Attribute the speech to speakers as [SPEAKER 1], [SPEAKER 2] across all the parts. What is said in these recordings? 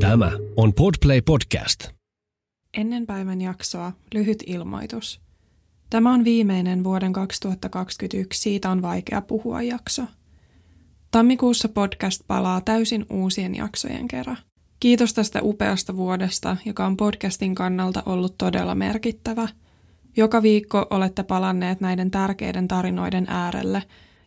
[SPEAKER 1] Tämä on Podplay Podcast.
[SPEAKER 2] Ennen päivän jaksoa lyhyt ilmoitus. Tämä on viimeinen vuoden 2021 Siitä on vaikea puhua jakso. Tammikuussa podcast palaa täysin uusien jaksojen kerran. Kiitos tästä upeasta vuodesta, joka on podcastin kannalta ollut todella merkittävä. Joka viikko olette palanneet näiden tärkeiden tarinoiden äärelle,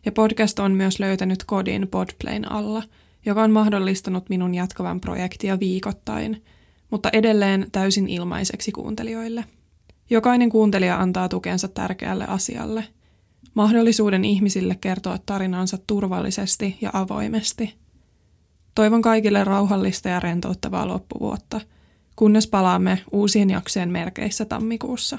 [SPEAKER 2] ja podcast on myös löytänyt kodin Podplayn alla, joka on mahdollistanut minun jatkavan projektia viikoittain, mutta edelleen täysin ilmaiseksi kuuntelijoille. Jokainen kuuntelija antaa tukensa tärkeälle asialle. Mahdollisuuden ihmisille kertoa tarinansa turvallisesti ja avoimesti – Toivon kaikille rauhallista ja rentouttavaa loppuvuotta, kunnes palaamme uusien jaksojen merkeissä tammikuussa.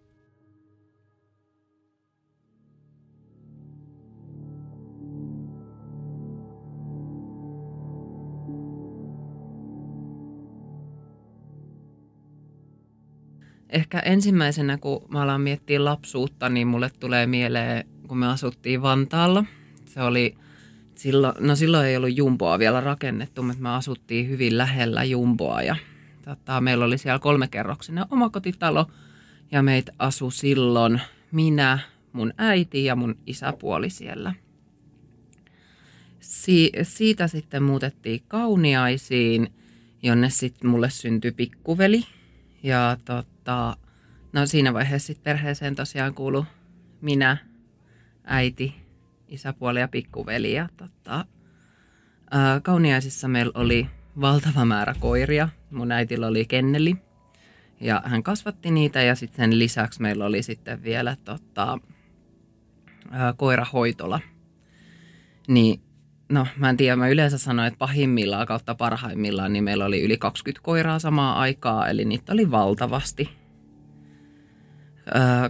[SPEAKER 3] Ehkä ensimmäisenä, kun mä alan miettiä lapsuutta, niin mulle tulee mieleen, kun me asuttiin Vantaalla. Se oli, silloin, no silloin ei ollut jumboa vielä rakennettu, mutta me asuttiin hyvin lähellä jumboa ja tota, meillä oli siellä kolmekerroksinen omakotitalo ja meitä asu silloin minä, mun äiti ja mun isäpuoli siellä. Si- siitä sitten muutettiin Kauniaisiin, jonne sitten mulle syntyi pikkuveli. Ja tot, tota, no siinä vaiheessa sitten perheeseen tosiaan kuulu minä, äiti, isäpuoli ja pikkuveli. Ja tota, ää, kauniaisissa meillä oli valtava määrä koiria. Mun äitillä oli kenneli ja hän kasvatti niitä ja sitten sen lisäksi meillä oli sitten vielä tota, ää, koirahoitola. Niin no mä en tiedä, mä yleensä sanoin, että pahimmillaan kautta parhaimmillaan, niin meillä oli yli 20 koiraa samaa aikaa, eli niitä oli valtavasti. Öö,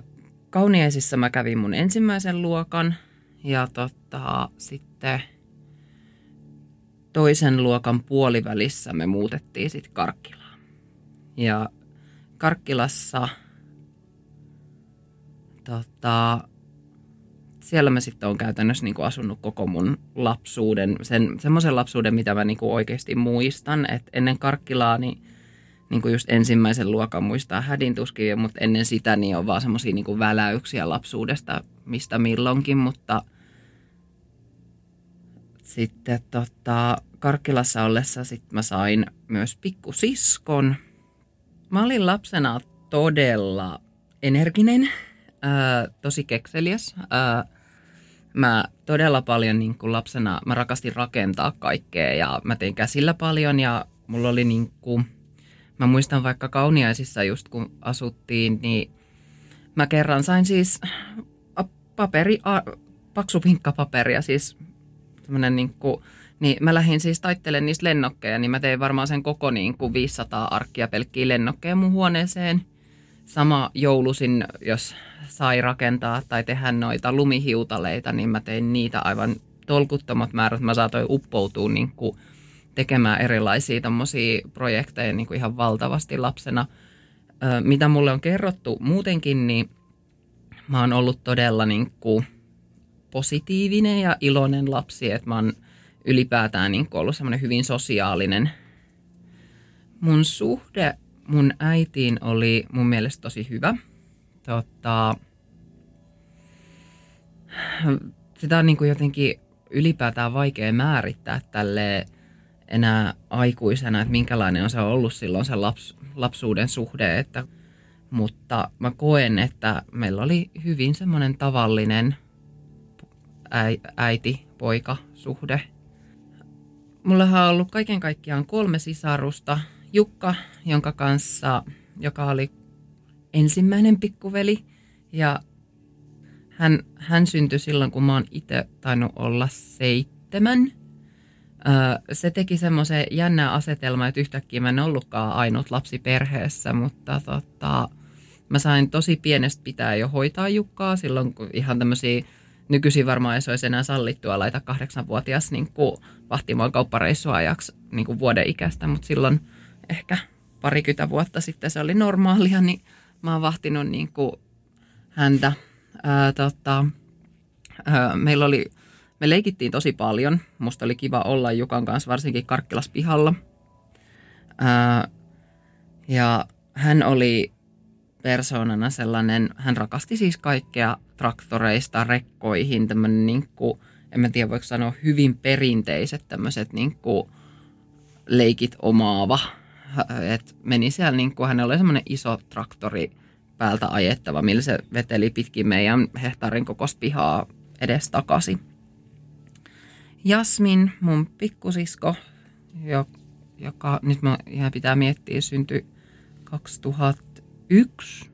[SPEAKER 3] Kauniaisissa mä kävin mun ensimmäisen luokan ja tota, sitten toisen luokan puolivälissä me muutettiin sitten Karkkilaan. Ja Karkkilassa tota, siellä mä sitten olen käytännössä niin kuin asunut koko mun lapsuuden, sen, semmoisen lapsuuden, mitä mä niin kuin oikeasti muistan. että ennen Karkkilaa, niin, niin kuin just ensimmäisen luokan muistaa hädin tuskin, mutta ennen sitä niin on vaan semmoisia niin väläyksiä lapsuudesta, mistä milloinkin, mutta sitten tota, Karkkilassa ollessa sit mä sain myös pikkusiskon. Mä olin lapsena todella energinen, ää, tosi kekseliäs. Ää, mä todella paljon niin kuin lapsena, mä rakastin rakentaa kaikkea ja mä tein käsillä paljon ja mulla oli niin kuin, mä muistan vaikka Kauniaisissa just kun asuttiin, niin mä kerran sain siis paperi, a, paksu pinkkapaperia, siis tämmönen niin kuin, niin mä lähdin siis taittelemaan niistä lennokkeja, niin mä tein varmaan sen koko niin kuin 500 arkkia pelkkiä lennokkeja mun huoneeseen. Sama joulusin, jos sai rakentaa tai tehdä noita lumihiutaleita, niin mä tein niitä aivan tolkuttomat määrät. Mä saatoin uppoutua niin kuin tekemään erilaisia projekteja niin kuin ihan valtavasti lapsena. Mitä mulle on kerrottu muutenkin, niin mä oon ollut todella niin kuin positiivinen ja iloinen lapsi, että mä oon ylipäätään niin kuin ollut semmoinen hyvin sosiaalinen. Mun suhde mun äitiin oli mun mielestä tosi hyvä. Tota, sitä on niin kuin jotenkin ylipäätään vaikea määrittää tälle enää aikuisena, että minkälainen on se ollut silloin se laps, lapsuuden suhde. Että, mutta mä koen, että meillä oli hyvin semmoinen tavallinen äiti, veli-poika-suhde. Mullahan on ollut kaiken kaikkiaan kolme sisarusta. Jukka, jonka kanssa, joka oli ensimmäinen pikkuveli. Ja hän, hän syntyi silloin, kun mä oon itse tainnut olla seitsemän. Se teki semmoisen jännää asetelmaa, että yhtäkkiä mä en ollutkaan ainut lapsi perheessä, mutta tota, mä sain tosi pienestä pitää jo hoitaa Jukkaa silloin, kun ihan tämmöisiä nykyisin varmaan ei se olisi enää sallittua laita kahdeksanvuotias niin kuin vahtimaan kauppareissua ajaksi niin kuin vuoden ikäistä, mutta silloin ehkä parikymmentä vuotta sitten se oli normaalia, niin mä oon vahtinut niin kuin häntä. Ää, tota, ää, meillä oli, me leikittiin tosi paljon. Musta oli kiva olla Jukan kanssa, varsinkin Karkkilas pihalla. Ja hän oli persoonana sellainen, hän rakasti siis kaikkea traktoreista rekkoihin, tämmöinen niin kuin, en mä tiedä voiko sanoa hyvin perinteiset tämmöiset niin kuin leikit omaava. Et meni siellä, niin kuin, hänellä oli semmoinen iso traktori päältä ajettava, millä se veteli pitkin meidän hehtaarin kokoista pihaa edes takaisin. Jasmin, mun pikkusisko, joka nyt mä ihan pitää miettiä, syntyi 2001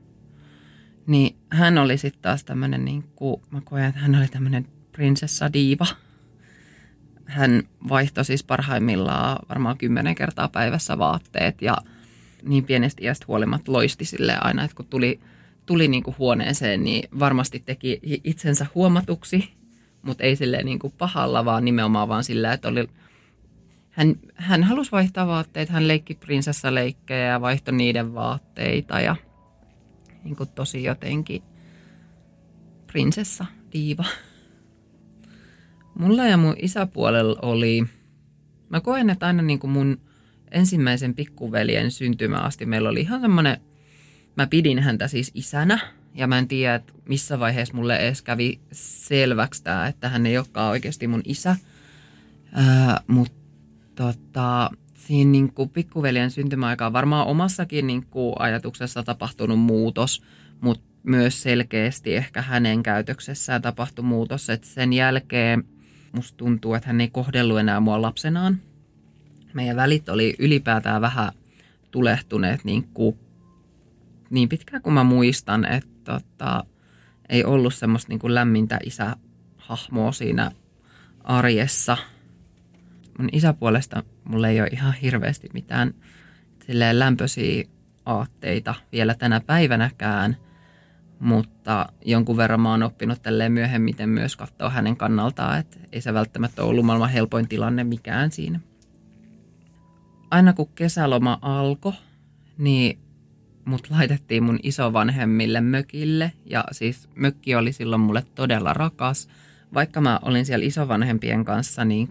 [SPEAKER 3] niin hän oli sitten taas tämmöinen, niin kuin, mä koen, että hän oli tämmöinen prinsessa diiva. Hän vaihtoi siis parhaimmillaan varmaan kymmenen kertaa päivässä vaatteet ja niin pienestä iästä huolimatta loisti sille aina, että kun tuli, tuli niin kuin huoneeseen, niin varmasti teki itsensä huomatuksi, mutta ei silleen niin kuin pahalla, vaan nimenomaan vaan sillä, että oli, hän, hän halusi vaihtaa vaatteet, hän leikki prinsessaleikkejä ja vaihtoi niiden vaatteita ja – niin kuin tosi jotenkin prinsessa, diiva. Mulla ja mun isäpuolella oli, mä koen, että aina niin kuin mun ensimmäisen pikkuveljen syntymä asti meillä oli ihan semmoinen, mä pidin häntä siis isänä, ja mä en tiedä, että missä vaiheessa mulle edes kävi selväksi tämä, että hän ei olekaan oikeasti mun isä. mutta tota, siinä niin kuin pikkuveljen syntymäaikaan varmaan omassakin niin kuin ajatuksessa tapahtunut muutos, mutta myös selkeästi ehkä hänen käytöksessään tapahtui muutos, että sen jälkeen musta tuntuu, että hän ei kohdellut enää mua lapsenaan. Meidän välit oli ylipäätään vähän tulehtuneet niin, kuin, niin pitkään kuin mä muistan, että tota, ei ollut semmoista niin kuin lämmintä isähahmoa siinä arjessa – mun isäpuolesta mulla ei ole ihan hirveästi mitään silleen lämpöisiä aatteita vielä tänä päivänäkään, mutta jonkun verran mä oon oppinut tälleen myöhemmin myös katsoa hänen kannaltaan, että ei se välttämättä ollut maailman helpoin tilanne mikään siinä. Aina kun kesäloma alkoi, niin mut laitettiin mun isovanhemmille mökille ja siis mökki oli silloin mulle todella rakas. Vaikka mä olin siellä isovanhempien kanssa niin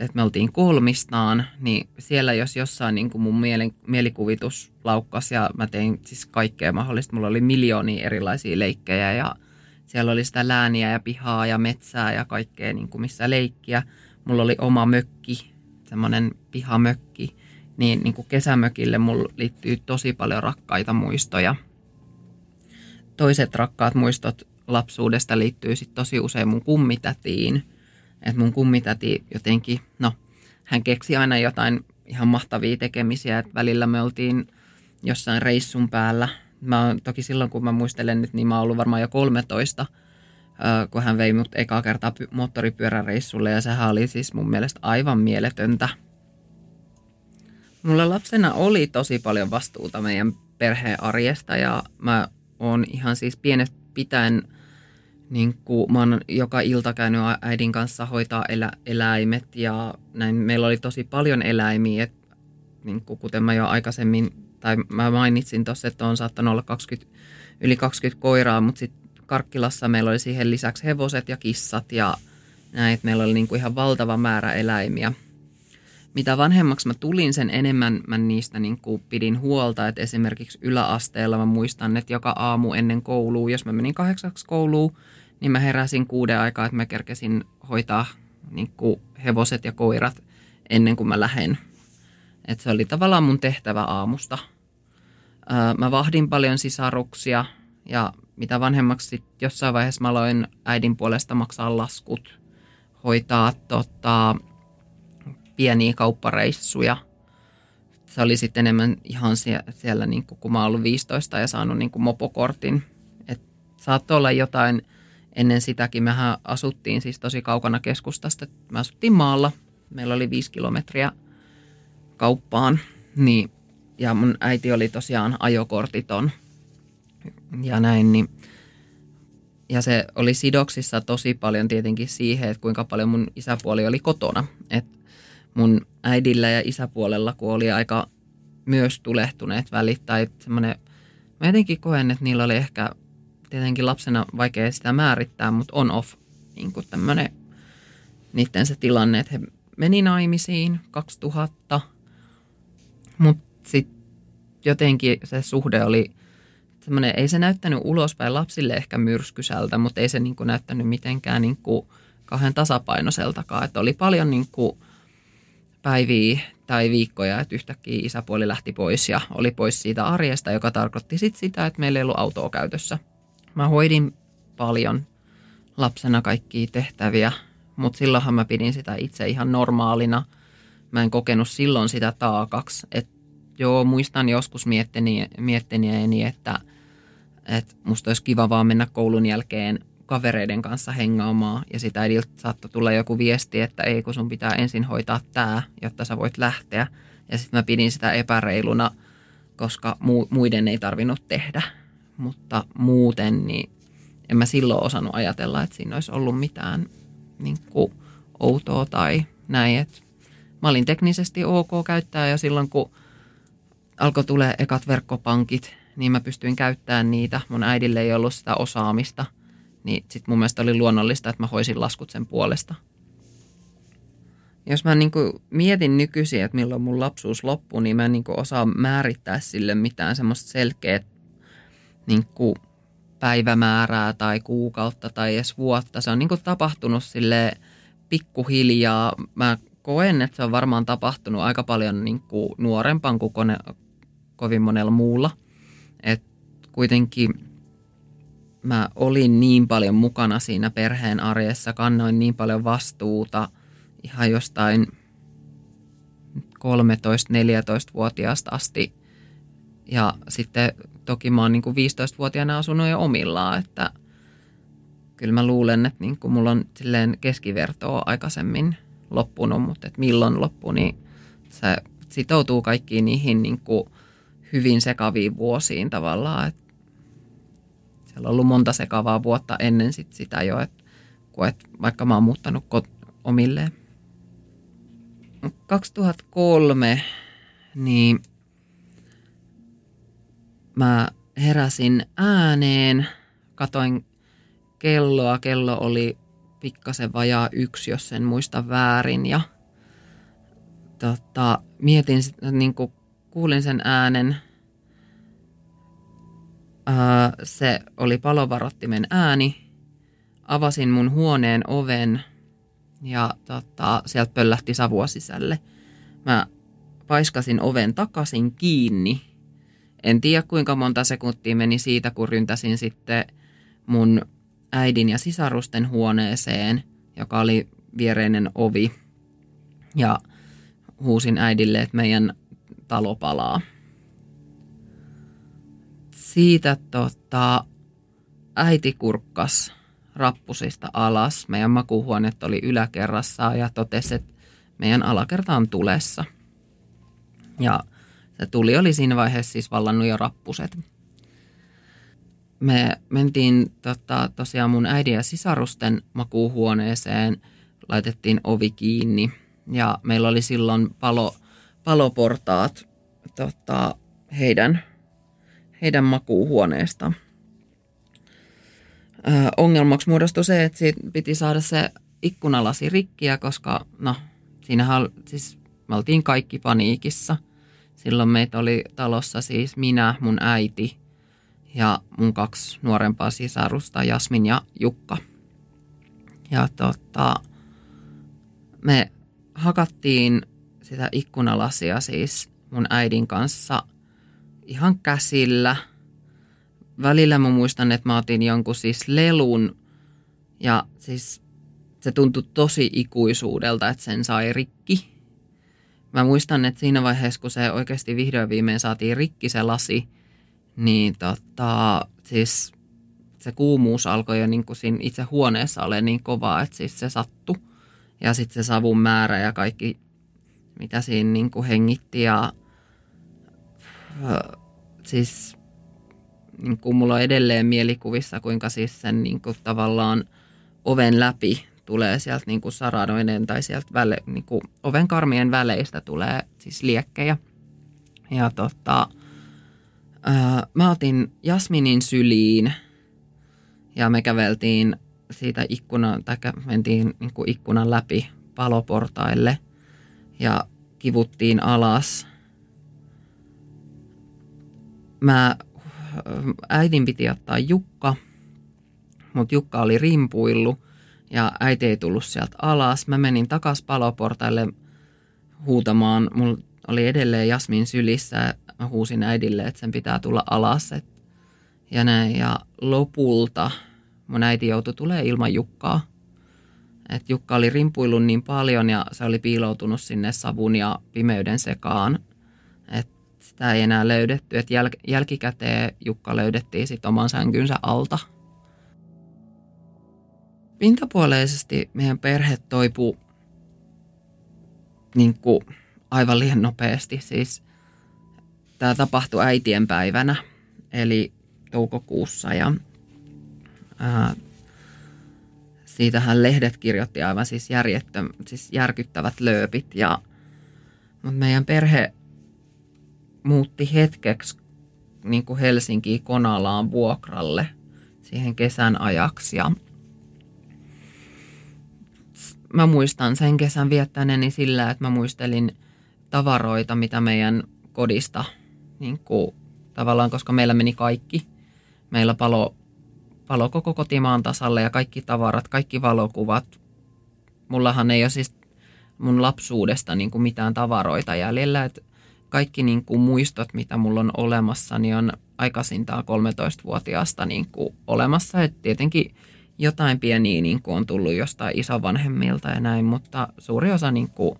[SPEAKER 3] että me oltiin kolmistaan, niin siellä jos jossain niin kuin mun mielen, mielikuvitus laukkas ja mä tein siis kaikkea mahdollista. Mulla oli miljoonia erilaisia leikkejä ja siellä oli sitä lääniä ja pihaa ja metsää ja kaikkea niin kuin missä leikkiä. Mulla oli oma mökki, semmoinen pihamökki, niin, niin kuin kesämökille mulla liittyy tosi paljon rakkaita muistoja. Toiset rakkaat muistot lapsuudesta liittyy sitten tosi usein mun kummitätiin – että mun kummitäti jotenkin, no hän keksi aina jotain ihan mahtavia tekemisiä, että välillä me oltiin jossain reissun päällä. Mä oon, toki silloin kun mä muistelen nyt, niin mä oon ollut varmaan jo 13, kun hän vei mut ekaa kertaa moottoripyöräreissulle ja sehän oli siis mun mielestä aivan mieletöntä. Mulla lapsena oli tosi paljon vastuuta meidän perheen arjesta ja mä oon ihan siis pienestä pitäen – niin kuin mä oon joka ilta käynyt äidin kanssa hoitaa elä, eläimet ja näin. Meillä oli tosi paljon eläimiä, että niin kuin kuten mä jo aikaisemmin, tai mä mainitsin tuossa, että on saattanut olla 20, yli 20 koiraa, mutta sitten Karkkilassa meillä oli siihen lisäksi hevoset ja kissat ja näin, että meillä oli niin kuin ihan valtava määrä eläimiä. Mitä vanhemmaksi mä tulin, sen enemmän mä niistä niin kuin pidin huolta, että esimerkiksi yläasteella mä muistan, että joka aamu ennen koulua, jos mä menin kahdeksaksi kouluun, niin mä heräsin kuuden aikaa, että mä kerkesin hoitaa niin kuin hevoset ja koirat ennen kuin mä lähden. Et se oli tavallaan mun tehtävä aamusta. Mä vahdin paljon sisaruksia ja mitä vanhemmaksi sit jossain vaiheessa mä aloin äidin puolesta maksaa laskut, hoitaa tota, pieniä kauppareissuja. Se oli sitten enemmän ihan siellä, siellä niin kun mä ollut 15 ja saanut niin mopokortin. Et saattoi olla jotain ennen sitäkin. Mehän asuttiin siis tosi kaukana keskustasta. Me asuttiin maalla. Meillä oli viisi kilometriä kauppaan. Niin, ja mun äiti oli tosiaan ajokortiton ja näin. Niin, ja se oli sidoksissa tosi paljon tietenkin siihen, että kuinka paljon mun isäpuoli oli kotona. Et mun äidillä ja isäpuolella, kun oli aika myös tulehtuneet välit tai semmoinen, mä jotenkin koen, että niillä oli ehkä tietenkin lapsena vaikea sitä määrittää, mutta on-off niin kuin tämmöinen niiden se tilanne, että he meni naimisiin 2000, mutta sitten jotenkin se suhde oli semmoinen, ei se näyttänyt ulospäin lapsille ehkä myrskysältä, mutta ei se niin kuin näyttänyt mitenkään niin kuin kauhean tasapainoiseltakaan. Että oli paljon niin kuin päiviä tai viikkoja, että yhtäkkiä isäpuoli lähti pois ja oli pois siitä arjesta, joka tarkoitti sit sitä, että meillä ei ollut autoa käytössä. Mä hoidin paljon lapsena kaikkia tehtäviä, mutta silloinhan mä pidin sitä itse ihan normaalina. Mä en kokenut silloin sitä taakaksi. Et joo, muistan joskus miettineeni, että, että musta olisi kiva vaan mennä koulun jälkeen kavereiden kanssa hengaamaan ja sitä äidiltä saattoi tulla joku viesti, että ei kun sun pitää ensin hoitaa tämä, jotta sä voit lähteä. Ja sitten mä pidin sitä epäreiluna, koska mu- muiden ei tarvinnut tehdä. Mutta muuten niin en mä silloin osannut ajatella, että siinä olisi ollut mitään niin kuin outoa tai näin. Et mä olin teknisesti ok käyttää ja silloin kun alkoi tulee ekat verkkopankit, niin mä pystyin käyttämään niitä. Mun äidille ei ollut sitä osaamista – niin sitten mun mielestä oli luonnollista, että mä hoisin laskut sen puolesta. Jos mä niin mietin nykyisin, että milloin mun lapsuus loppuu, niin mä en niin osaa määrittää sille mitään semmoista selkeää niin päivämäärää tai kuukautta tai edes vuotta. Se on niin tapahtunut sille pikkuhiljaa. Mä koen, että se on varmaan tapahtunut aika paljon niin nuorempaan kuin kone, kovin monella muulla. Et kuitenkin mä olin niin paljon mukana siinä perheen arjessa, kannoin niin paljon vastuuta ihan jostain 13-14-vuotiaasta asti. Ja sitten toki mä oon niin kuin 15-vuotiaana asunut jo omillaan, että kyllä mä luulen, että niin kuin mulla on silleen keskivertoa aikaisemmin loppunut, mutta että milloin loppuu, niin se sitoutuu kaikkiin niihin niin kuin hyvin sekaviin vuosiin tavallaan, että siellä on ollut monta sekavaa vuotta ennen sit sitä jo, että et vaikka mä oon muuttanut kot- omilleen. 2003 niin mä heräsin ääneen, katoin kelloa. Kello oli pikkasen vajaa yksi, jos en muista väärin. Ja tota, mietin, niin kuulin sen äänen – se oli palovarottimen ääni. Avasin mun huoneen oven ja tota, sieltä pöllähti savua sisälle. Mä paiskasin oven takaisin kiinni. En tiedä kuinka monta sekuntia meni siitä, kun ryntäsin sitten mun äidin ja sisarusten huoneeseen, joka oli viereinen ovi. Ja huusin äidille, että meidän talo palaa siitä tota, äiti kurkkas rappusista alas. Meidän makuuhuoneet oli yläkerrassa ja totesi, että meidän alakerta on tulessa. Ja se tuli oli siinä vaiheessa siis vallannut jo rappuset. Me mentiin tota, tosiaan mun äidin ja sisarusten makuuhuoneeseen, laitettiin ovi kiinni ja meillä oli silloin palo, paloportaat tota, heidän heidän makuuhuoneesta. Ö, ongelmaksi muodostui se, että siitä piti saada se ikkunalasi rikkiä, koska no, siinähän siis me oltiin kaikki paniikissa. Silloin meitä oli talossa siis minä, mun äiti ja mun kaksi nuorempaa sisarusta, Jasmin ja Jukka. Ja tota, me hakattiin sitä ikkunalasia siis mun äidin kanssa – ihan käsillä. välillä mä muistan, että mä otin jonkun siis lelun ja siis se tuntui tosi ikuisuudelta, että sen sai rikki. Mä muistan, että siinä vaiheessa, kun se oikeasti vihdoin viimein saatiin rikki se lasi, niin tota, siis se kuumuus alkoi jo niin kuin siinä itse huoneessa ole niin kovaa, että siis se sattu. Ja sitten se savun määrä ja kaikki, mitä siinä niin kuin hengitti. Ja, siis niin kuin mulla on edelleen mielikuvissa, kuinka siis sen niin kuin tavallaan oven läpi tulee sieltä niin kuin saranoinen tai sieltä väle, niin kuin oven karmien väleistä tulee siis liekkejä. Ja tota, ää, mä otin Jasminin syliin ja me käveltiin siitä ikkunan, tai mentiin niin kuin ikkunan läpi paloportaille ja kivuttiin alas. Mä, äidin piti ottaa Jukka, mutta Jukka oli rimpuillut ja äiti ei tullut sieltä alas. Mä menin takas paloportaille huutamaan. Mulla oli edelleen Jasmin sylissä. Mä huusin äidille, että sen pitää tulla alas. Et, ja näin. Ja lopulta mun äiti joutui tulee ilman Jukkaa. Et Jukka oli rimpuillut niin paljon ja se oli piiloutunut sinne savun ja pimeyden sekaan. Että sitä ei enää löydetty. Et jäl- jälkikäteen Jukka löydettiin sitten oman sänkynsä alta – pintapuoleisesti meidän perhe toipuu niin kuin aivan liian nopeasti. Siis tämä tapahtui äitien päivänä, eli toukokuussa ja ää, siitähän lehdet kirjoitti aivan siis, järjettö, siis järkyttävät lööpit. Ja, mutta meidän perhe muutti hetkeksi niin kuin Helsinkiin Konalaan vuokralle siihen kesän ajaksi. Ja mä muistan sen kesän viettäneeni sillä, että mä muistelin tavaroita, mitä meidän kodista, niin kuin, tavallaan koska meillä meni kaikki. Meillä palo, palo koko kotimaan tasalle ja kaikki tavarat, kaikki valokuvat. Mullahan ei ole siis mun lapsuudesta niin kuin mitään tavaroita jäljellä, että kaikki niin kuin muistot, mitä mulla on olemassa, niin on aikaisintaan 13-vuotiaasta niin kuin olemassa. Et tietenkin jotain pieniä niin kuin on tullut jostain isovanhemmilta ja näin, mutta suuri osa niin kuin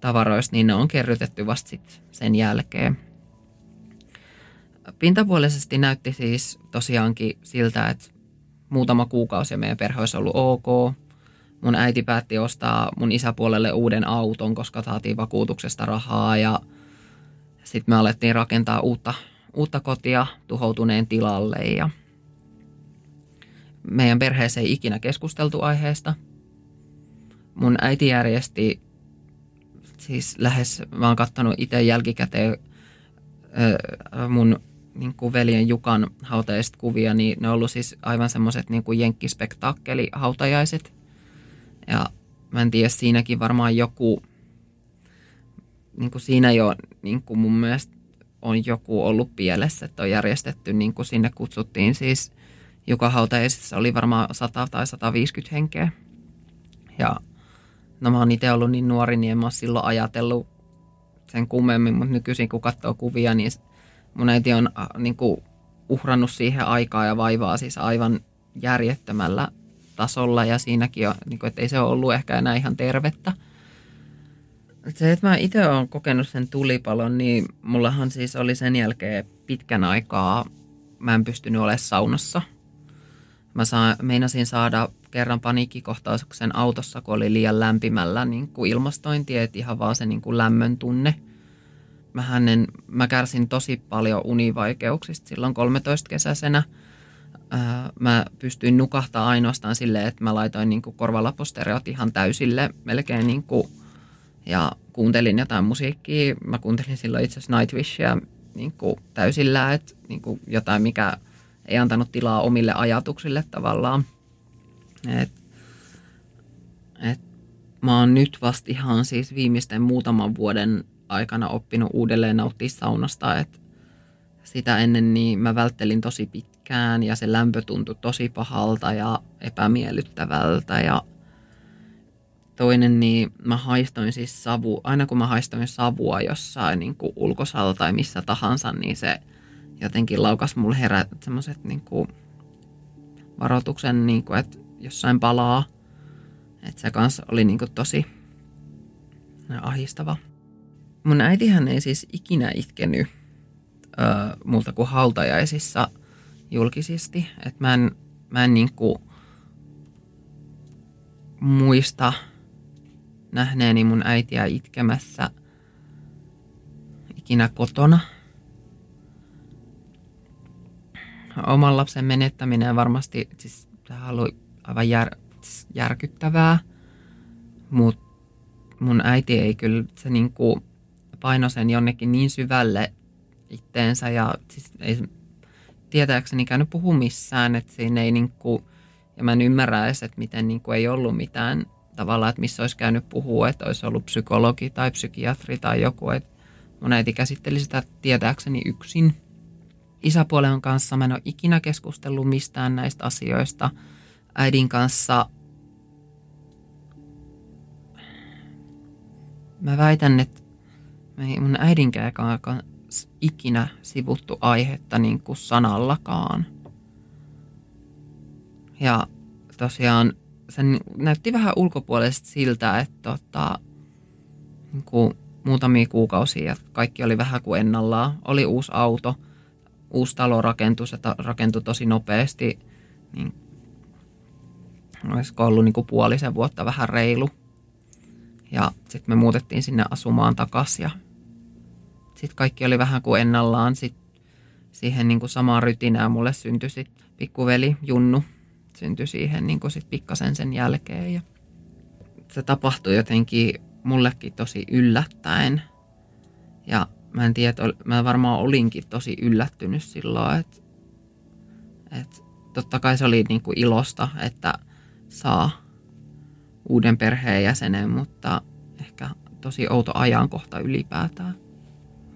[SPEAKER 3] tavaroista niin ne on kerrytetty vasta sit sen jälkeen. Pintapuolisesti näytti siis tosiaankin siltä, että muutama kuukausi meidän perhe olisi ollut ok. Mun äiti päätti ostaa mun isäpuolelle uuden auton, koska saatiin vakuutuksesta rahaa ja sitten me alettiin rakentaa uutta, uutta kotia tuhoutuneen tilalle ja – meidän perheessä ei ikinä keskusteltu aiheesta. Mun äiti järjesti, siis lähes, mä oon kattanut itse jälkikäteen mun niin kuin veljen Jukan hautajaisista kuvia, niin ne on ollut siis aivan semmoiset niin kuin jenkkispektaakkeli-hautajaiset. Ja mä en tiedä, siinäkin varmaan joku, niin kuin siinä jo niin kuin mun mielestä on joku ollut pielessä, että on järjestetty, niin kuin sinne kutsuttiin siis joka hautajaisissa oli varmaan 100 tai 150 henkeä. Ja no mä oon itse ollut niin nuori, niin en mä silloin ajatellut sen kummemmin, mutta nykyisin kun katsoo kuvia, niin mun äiti on äh, niin kuin uhrannut siihen aikaa ja vaivaa siis aivan järjettömällä tasolla ja siinäkin on, niin kuin, että ei se ole ollut ehkä enää ihan tervettä. Se, että mä itse olen kokenut sen tulipalon, niin mullahan siis oli sen jälkeen pitkän aikaa, mä en pystynyt olemaan saunassa – Mä saa, meinasin saada kerran paniikkikohtauksen autossa, kun oli liian lämpimällä niin kuin ilmastointi, että ihan vaan se niin kuin lämmön tunne. Mä, hänen, mä kärsin tosi paljon univaikeuksista silloin 13-kesäisenä. Mä pystyin nukahtaa ainoastaan silleen, että mä laitoin niin kuin korvalapostereot ihan täysille melkein niin kuin, ja kuuntelin jotain musiikkia. Mä kuuntelin silloin itse asiassa Nightwishia niin täysillä, että niin jotain, mikä – ei antanut tilaa omille ajatuksille tavallaan. Et, et, mä oon nyt vasta ihan siis viimeisten muutaman vuoden aikana oppinut uudelleen nauttia saunasta, että sitä ennen niin mä välttelin tosi pitkään ja se lämpö tuntui tosi pahalta ja epämiellyttävältä ja toinen niin mä haistoin siis savu, aina kun mä haistoin savua jossain niin kuin ulkosalla tai missä tahansa, niin se jotenkin laukas mulle herät semmoiset niin varoituksen, niin kuin, että jossain palaa. Että se kanssa oli niin kuin tosi ahistava. Mun äitihän ei siis ikinä itkenyt ö, multa kuin hautajaisissa julkisesti. Että mä en, mä en niin kuin muista nähneeni mun äitiä itkemässä ikinä kotona. Oman lapsen menettäminen varmasti, siis sehän oli aivan jär, siis järkyttävää, mutta mun äiti ei kyllä, se niinku paino sen jonnekin niin syvälle itteensä ja siis ei tietääkseni käynyt puhu missään, että siinä ei niinku, ja mä en ymmärrä edes, että miten niinku ei ollut mitään tavallaan, että missä olisi käynyt puhua, että olisi ollut psykologi tai psykiatri tai joku, että mun äiti käsitteli sitä tietääkseni yksin. Isäpuolen kanssa mä en ole ikinä keskustellut mistään näistä asioista. Äidin kanssa mä väitän, että mun äidinkään kanssa ikinä sivuttu aihetta niin kuin sanallakaan. Ja tosiaan se näytti vähän ulkopuolisesti siltä, että tota, niin kuin muutamia kuukausia ja kaikki oli vähän kuin ennallaan. Oli uusi auto, uusi talo rakentui, se rakentui tosi nopeasti. Niin olisiko ollut niin kuin puolisen vuotta vähän reilu. Ja sitten me muutettiin sinne asumaan takaisin ja sitten kaikki oli vähän kuin ennallaan. Sitten siihen niin kuin samaan rytinään mulle syntyi sitten pikkuveli Junnu. Syntyi siihen niin kuin sit pikkasen sen jälkeen ja se tapahtui jotenkin mullekin tosi yllättäen. Ja mä en tiedä, mä varmaan olinkin tosi yllättynyt silloin, että, että totta kai se oli niin kuin ilosta, että saa uuden perheenjäsenen, mutta ehkä tosi outo ajankohta ylipäätään.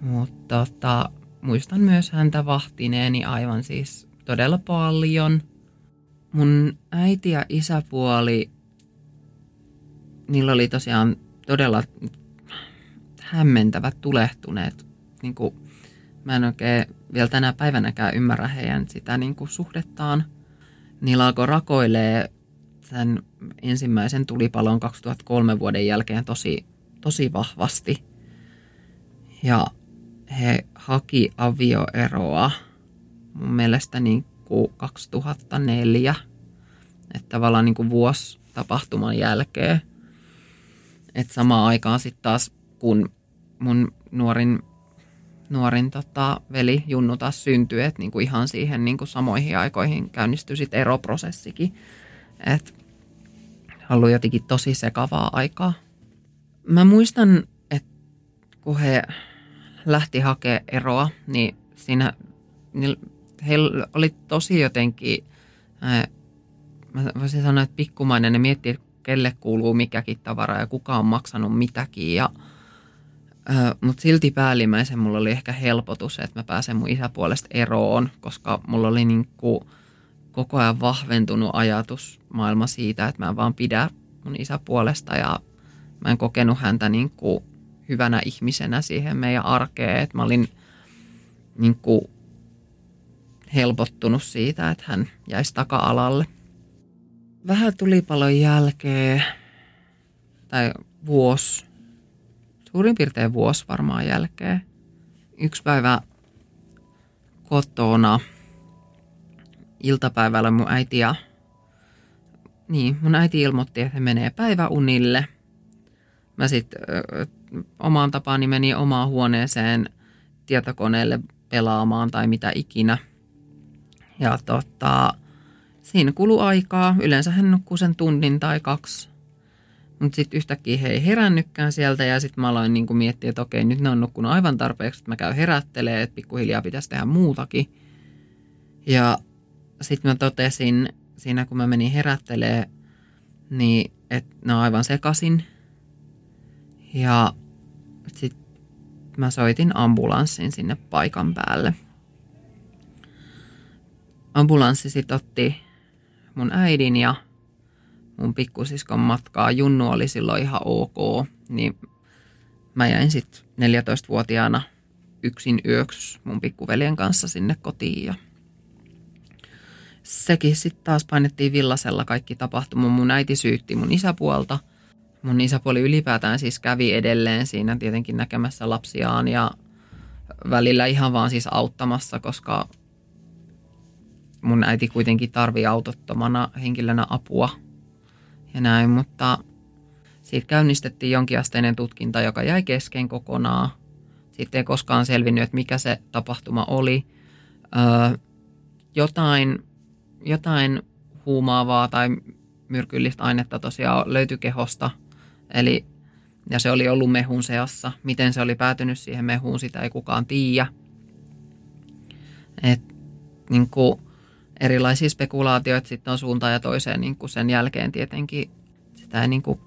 [SPEAKER 3] Mutta tota, muistan myös häntä vahtineeni aivan siis todella paljon. Mun äiti ja isäpuoli, niillä oli tosiaan todella hämmentävät, tulehtuneet. Niin kuin, mä en oikein vielä tänä päivänäkään ymmärrä heidän sitä niin kuin suhdettaan. Niillä alkoi rakoilee sen ensimmäisen tulipalon 2003 vuoden jälkeen tosi, tosi vahvasti. Ja he haki avioeroa mun mielestä niin kuin 2004, että tavallaan niin kuin vuosi tapahtuman jälkeen – et samaan aikaan sitten taas, kun mun nuorin, nuorin tota, veli Junnu taas syntyi, että niinku ihan siihen niinku samoihin aikoihin käynnistyi sitten eroprosessikin. Että ollut jotenkin tosi sekavaa aikaa. Mä muistan, että kun he lähti hakemaan eroa, niin siinä niin heillä oli tosi jotenkin, mä voisin sanoa, että pikkumainen. Ne miettii, kelle kuuluu mikäkin tavara ja kuka on maksanut mitäkin. Ja, mutta silti päällimmäisen mulla oli ehkä helpotus, että mä pääsen mun isäpuolesta eroon, koska mulla oli niin kuin koko ajan vahventunut ajatus maailma siitä, että mä en vaan pidä mun isäpuolesta ja mä en kokenut häntä niin kuin hyvänä ihmisenä siihen meidän arkeen, että mä olin niin kuin helpottunut siitä, että hän jäisi taka-alalle vähän tulipalon jälkeen, tai vuosi, suurin piirtein vuosi varmaan jälkeen, yksi päivä kotona iltapäivällä mun äiti ja niin, mun äiti ilmoitti, että he menee päiväunille. Mä sitten omaan tapaani menin omaan huoneeseen tietokoneelle pelaamaan tai mitä ikinä. Ja tota, siinä kulu aikaa. Yleensä hän nukkuu sen tunnin tai kaksi. Mutta sitten yhtäkkiä he ei herännytkään sieltä ja sitten mä aloin niinku miettiä, että okei, nyt ne on nukkunut aivan tarpeeksi, että mä käyn herättelee, että pikkuhiljaa pitäisi tehdä muutakin. Ja sitten mä totesin siinä, kun mä menin herättelee, niin että ne on aivan sekasin. Ja sitten mä soitin ambulanssin sinne paikan päälle. Ambulanssi sitten otti mun äidin ja mun pikkusiskon matkaa. Junnu oli silloin ihan ok, niin mä jäin sitten 14-vuotiaana yksin yöksi mun pikkuveljen kanssa sinne kotiin. Ja sekin sitten taas painettiin villasella kaikki tapahtuma. Mun äiti syytti mun isäpuolta. Mun isäpuoli ylipäätään siis kävi edelleen siinä tietenkin näkemässä lapsiaan ja välillä ihan vaan siis auttamassa, koska mun äiti kuitenkin tarvii autottomana henkilönä apua ja näin, mutta siitä käynnistettiin jonkinasteinen tutkinta, joka jäi kesken kokonaan. Sitten ei koskaan selvinnyt, että mikä se tapahtuma oli. Öö, jotain, jotain huumaavaa tai myrkyllistä ainetta tosiaan löytyi kehosta. Eli, ja se oli ollut mehun seassa. Miten se oli päätynyt siihen mehuun, sitä ei kukaan tiedä. Et, niin kuin, erilaisia spekulaatioita sitten on suuntaan ja toiseen niin kuin sen jälkeen tietenkin. Sitä ei niin kuin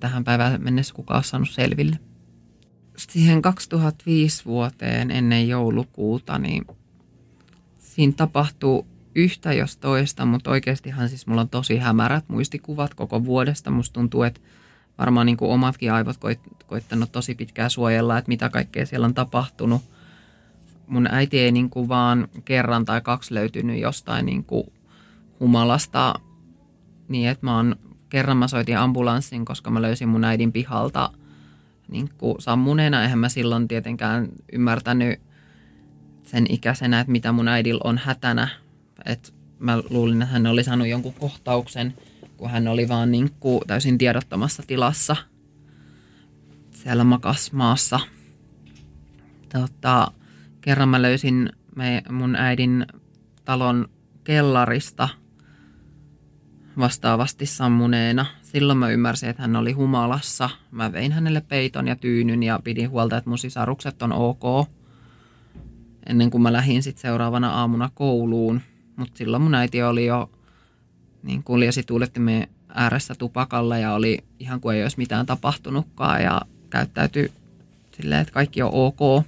[SPEAKER 3] tähän päivään mennessä kukaan saanut selville. Siihen 2005 vuoteen ennen joulukuuta, niin siinä tapahtuu yhtä jos toista, mutta oikeastihan siis mulla on tosi hämärät muistikuvat koko vuodesta. Musta tuntuu, että varmaan niin kuin omatkin aivot koit, koittanut tosi pitkään suojella, että mitä kaikkea siellä on tapahtunut. Mun äiti ei niin kuin vaan kerran tai kaksi löytynyt jostain niin kuin humalasta niin, että mä oon kerran mä soitin ambulanssin, koska mä löysin mun äidin pihalta niin kuin sammuneena. Eihän mä silloin tietenkään ymmärtänyt sen ikäisenä, että mitä mun äidillä on hätänä. Et mä luulin, että hän oli saanut jonkun kohtauksen, kun hän oli vaan niin kuin täysin tiedottomassa tilassa siellä makasmaassa. Tota, kerran mä löysin me, mun äidin talon kellarista – vastaavasti sammuneena. Silloin mä ymmärsin, että hän oli humalassa. Mä vein hänelle peiton ja tyynyn ja pidin huolta, että mun sisarukset on ok. Ennen kuin mä lähdin sitten seuraavana aamuna kouluun. Mutta silloin mun äiti oli jo niin kuljesi tuulettimen ääressä tupakalla ja oli ihan kuin ei olisi mitään tapahtunutkaan ja käyttäytyi silleen, että kaikki on ok.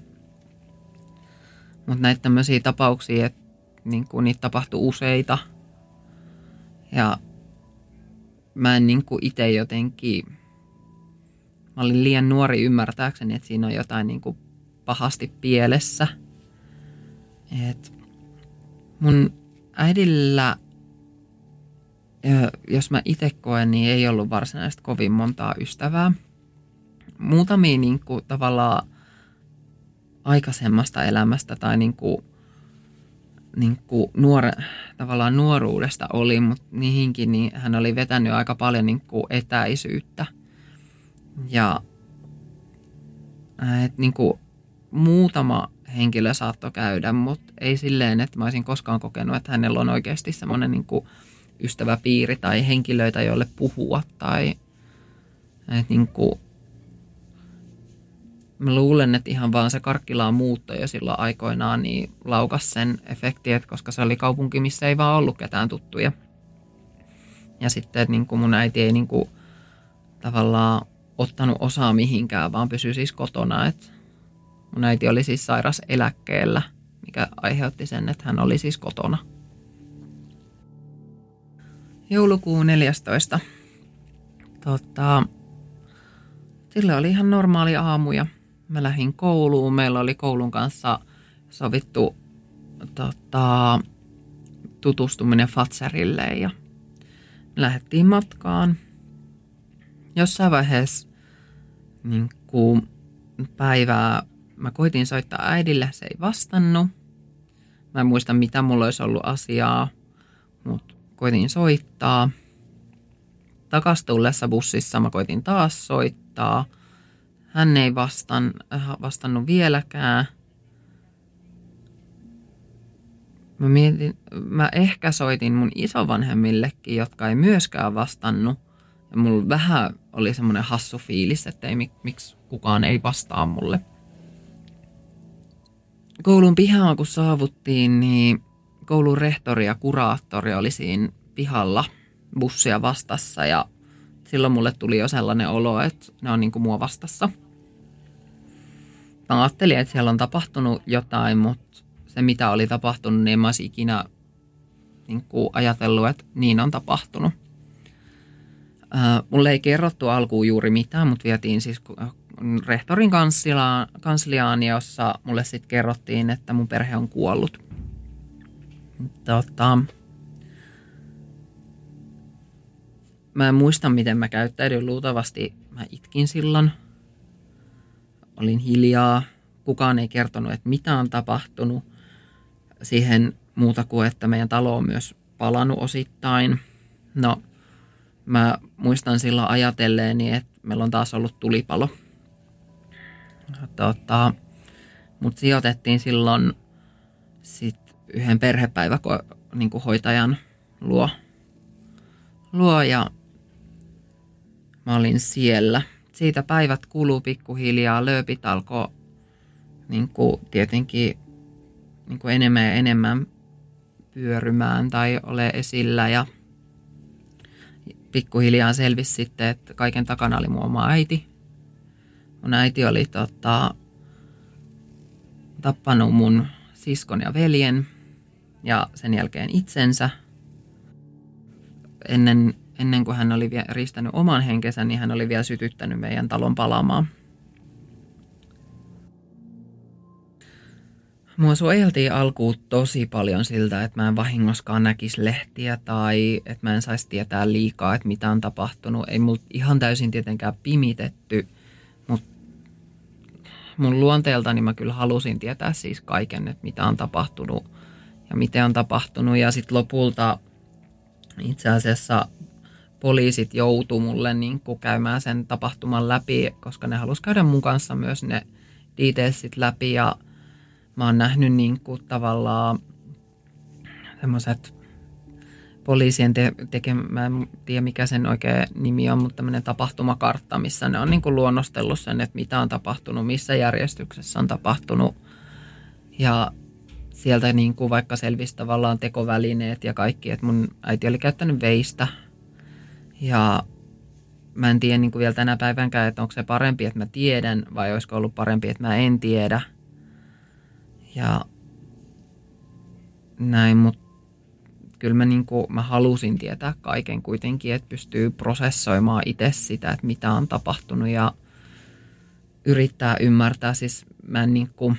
[SPEAKER 3] Mutta näitä tämmöisiä tapauksia, että niin kuin niitä tapahtui useita. Ja mä en niin itse jotenkin, mä olin liian nuori ymmärtääkseni, että siinä on jotain niin kuin pahasti pielessä. Et mun äidillä, jos mä itse koen, niin ei ollut varsinaisesti kovin montaa ystävää. Muutamia niin kuin, tavallaan aikaisemmasta elämästä tai niin kuin, niin kuin nuore, tavallaan nuoruudesta oli, mutta niihinkin niin hän oli vetänyt aika paljon niin kuin etäisyyttä. Ja et niin kuin muutama henkilö saattoi käydä, mutta ei silleen, että mä olisin koskaan kokenut, että hänellä on oikeasti semmoinen niin kuin ystäväpiiri tai henkilöitä, joille puhua tai niin kuin mä luulen, että ihan vaan se Karkkilaan muutto jo silloin aikoinaan niin laukas sen efekti, että koska se oli kaupunki, missä ei vaan ollut ketään tuttuja. Ja sitten että niin kuin mun äiti ei niin kuin tavallaan ottanut osaa mihinkään, vaan pysyi siis kotona. Että mun äiti oli siis sairas eläkkeellä, mikä aiheutti sen, että hän oli siis kotona. Joulukuun 14. Tota, sille oli ihan normaali aamu ja mä lähdin kouluun. Meillä oli koulun kanssa sovittu tota, tutustuminen Fatserille ja lähdettiin matkaan. Jossain vaiheessa niin kuin päivää mä koitin soittaa äidille, se ei vastannut. Mä en muista, mitä mulla olisi ollut asiaa, mutta koitin soittaa. Takastullessa bussissa mä koitin taas soittaa – hän ei vastan, äh, vastannut vieläkään. Mä, mietin, mä ehkä soitin mun isovanhemmillekin, jotka ei myöskään vastannut. Ja mulla vähän oli semmoinen hassu fiilis, että ei, mik, miksi kukaan ei vastaa mulle. Koulun pihaan kun saavuttiin, niin koulun rehtori ja kuraattori oli siinä pihalla bussia vastassa ja silloin mulle tuli jo sellainen olo, että ne on niin kuin mua vastassa. Mä ajattelin, että siellä on tapahtunut jotain, mutta se mitä oli tapahtunut, niin en mä olisi ikinä niin kuin ajatellut, että niin on tapahtunut. Mulle ei kerrottu alkuun juuri mitään, mutta vietiin siis rehtorin kansliaan, kansliaan jossa mulle sitten kerrottiin, että mun perhe on kuollut. Tota, mä en muista, miten mä käyttäydyin. Luultavasti mä itkin silloin. Olin hiljaa. Kukaan ei kertonut, että mitä on tapahtunut. Siihen muuta kuin, että meidän talo on myös palannut osittain. No, mä muistan silloin ajatelleeni, että meillä on taas ollut tulipalo. Tota, mut sijoitettiin silloin sit yhden perhepäivähoitajan niin hoitajan luo, luo ja mä olin siellä. Siitä päivät kuluu pikkuhiljaa, lööpit alkoi niin kuin tietenkin niin kuin enemmän ja enemmän pyörymään tai ole esillä ja pikkuhiljaa selvisi sitten, että kaiken takana oli mun oma äiti. Mun äiti oli tota, tappanut mun siskon ja veljen ja sen jälkeen itsensä. Ennen, ennen kuin hän oli riistänyt oman henkensä, niin hän oli vielä sytyttänyt meidän talon palamaan. Mua suojeltiin alkuun tosi paljon siltä, että mä en vahingoskaan näkisi lehtiä tai että mä en saisi tietää liikaa, että mitä on tapahtunut. Ei mulla ihan täysin tietenkään pimitetty, mutta mun luonteeltani mä kyllä halusin tietää siis kaiken, että mitä on tapahtunut ja miten on tapahtunut. Ja sitten lopulta itse asiassa poliisit joutu mulle niin käymään sen tapahtuman läpi, koska ne halusivat käydä mun kanssa myös ne detailsit läpi ja – mä oon nähnyt niin kuin tavallaan semmoiset poliisien te- tekemä, mä en tiedä mikä sen oikea nimi on, mutta tämmöinen tapahtumakartta, missä ne on niin kuin luonnostellut sen, että mitä on tapahtunut, missä järjestyksessä on tapahtunut. Ja sieltä niin kuin vaikka selvisi tavallaan tekovälineet ja kaikki, että mun äiti oli käyttänyt veistä. Ja mä en tiedä niin kuin vielä tänä päivänkään, että onko se parempi, että mä tiedän vai olisiko ollut parempi, että mä en tiedä – ja näin, mutta kyllä mä, niin kuin, mä halusin tietää kaiken kuitenkin, että pystyy prosessoimaan itse sitä, että mitä on tapahtunut ja yrittää ymmärtää. Siis mä en niin kuin,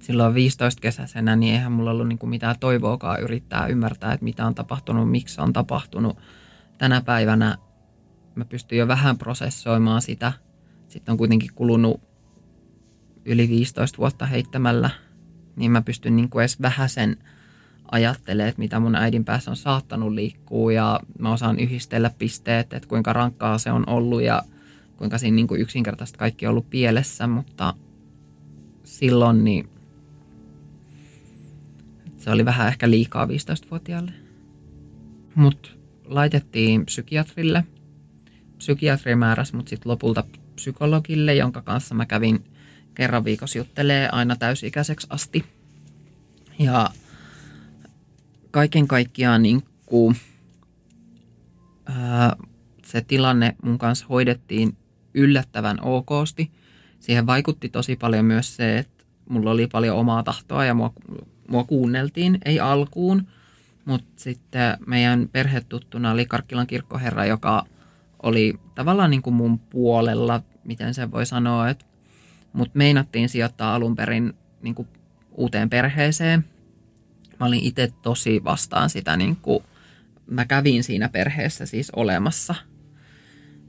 [SPEAKER 3] silloin 15 kesäisenä, niin eihän mulla ollut niin kuin mitään toivoakaan yrittää ymmärtää, että mitä on tapahtunut, miksi on tapahtunut. Tänä päivänä mä pystyn jo vähän prosessoimaan sitä. Sitten on kuitenkin kulunut yli 15 vuotta heittämällä, niin mä pystyn niin kuin edes vähäsen ajattelemaan, että mitä mun äidin päässä on saattanut liikkua ja mä osaan yhdistellä pisteet, että kuinka rankkaa se on ollut ja kuinka siinä niin kuin yksinkertaisesti kaikki on ollut pielessä, mutta silloin niin se oli vähän ehkä liikaa 15-vuotiaalle. Mut laitettiin psykiatrille. Psykiatri määräsi mut sitten lopulta psykologille, jonka kanssa mä kävin kerran viikossa juttelee aina täysikäiseksi asti. Ja kaiken kaikkiaan niin kuin, ää, se tilanne mun kanssa hoidettiin yllättävän okosti. Siihen vaikutti tosi paljon myös se, että mulla oli paljon omaa tahtoa ja mua, mua kuunneltiin, ei alkuun, mutta sitten meidän perhetuttuna oli Karkkilan kirkkoherra, joka oli tavallaan niin kuin mun puolella, miten se voi sanoa, mutta meinattiin sijoittaa alun perin niin kuin uuteen perheeseen. Mä olin itse tosi vastaan sitä, niin kuin, mä kävin siinä perheessä siis olemassa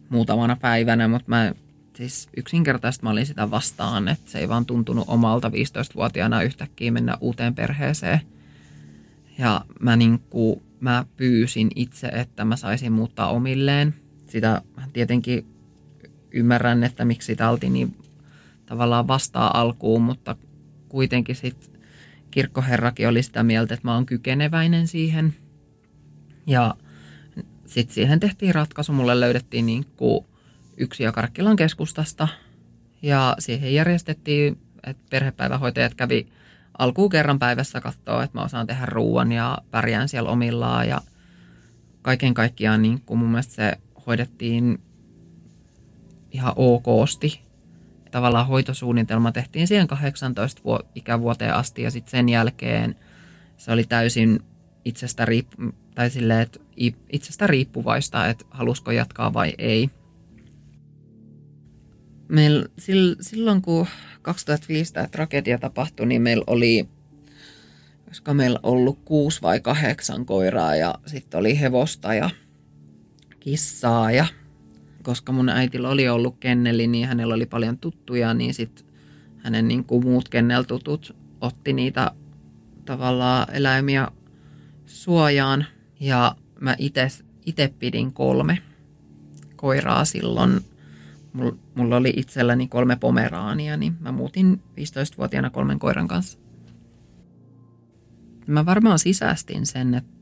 [SPEAKER 3] muutamana päivänä, mutta mä siis yksinkertaisesti mä olin sitä vastaan, että se ei vaan tuntunut omalta 15-vuotiaana yhtäkkiä mennä uuteen perheeseen. Ja mä, niin kuin, mä pyysin itse, että mä saisin muuttaa omilleen. Sitä tietenkin ymmärrän, että miksi sitä oltiin niin tavallaan vastaa alkuun, mutta kuitenkin sitten kirkkoherrakin oli sitä mieltä, että mä oon kykeneväinen siihen. Ja sitten siihen tehtiin ratkaisu. Mulle löydettiin niin kuin yksi ja Karkkilan keskustasta ja siihen järjestettiin, että perhepäivähoitajat kävi alkuun kerran päivässä katsoa, että mä osaan tehdä ruoan ja pärjään siellä omillaan ja kaiken kaikkiaan niin kuin mun mielestä se hoidettiin ihan okosti tavallaan hoitosuunnitelma tehtiin siihen 18 ikävuoteen asti ja sitten sen jälkeen se oli täysin itsestä, riippu, tai silleen, että itsestä riippuvaista, että halusko jatkaa vai ei. Meillä, silloin kun 2005 tämä tragedia tapahtui, niin meillä oli, koska meillä ollut kuusi vai kahdeksan koiraa ja sitten oli hevosta ja kissaa ja koska mun äitillä oli ollut kenneli, niin hänellä oli paljon tuttuja, niin sitten hänen niin kuin muut kenneltutut otti niitä tavallaan eläimiä suojaan. Ja mä itse pidin kolme koiraa silloin. Mulla oli itselläni kolme pomeraania, niin mä muutin 15-vuotiaana kolmen koiran kanssa. Mä varmaan sisästin sen, että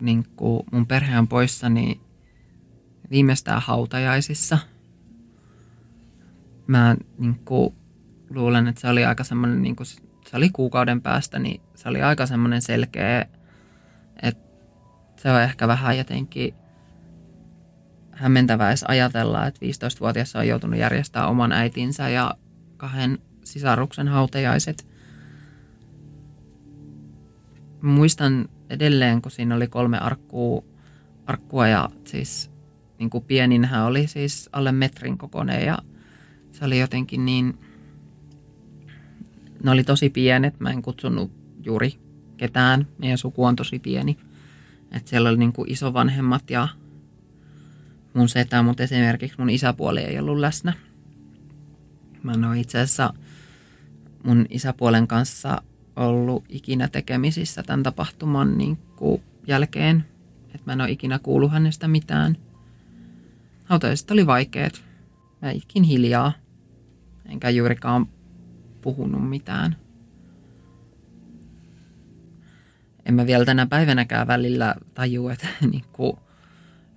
[SPEAKER 3] niin kun mun perhe on poissa, niin viimeistään hautajaisissa. Mä niin kuin, luulen, että se oli aika semmoinen, niin kuin, se oli kuukauden päästä, niin se oli aika semmoinen selkeä, että se on ehkä vähän jotenkin hämmentävää edes ajatella, että 15-vuotias on joutunut järjestämään oman äitinsä ja kahden sisaruksen hautajaiset. Muistan edelleen, kun siinä oli kolme arkkua, arkkua ja siis niin kuin pieninhän oli siis alle metrin kokoinen ja se oli jotenkin niin, ne oli tosi pienet, mä en kutsunut juuri ketään, meidän suku on tosi pieni. Että siellä oli niin kuin isovanhemmat ja mun setä, mutta esimerkiksi mun isäpuoli ei ollut läsnä. Mä en ole itse asiassa mun isäpuolen kanssa ollut ikinä tekemisissä tämän tapahtuman niin kuin jälkeen. Että mä en ole ikinä kuullut hänestä mitään. Hautajaiset oli vaikeet. Mä itkin hiljaa, enkä juurikaan puhunut mitään. En mä vielä tänä päivänäkään välillä taju, että niin kuin,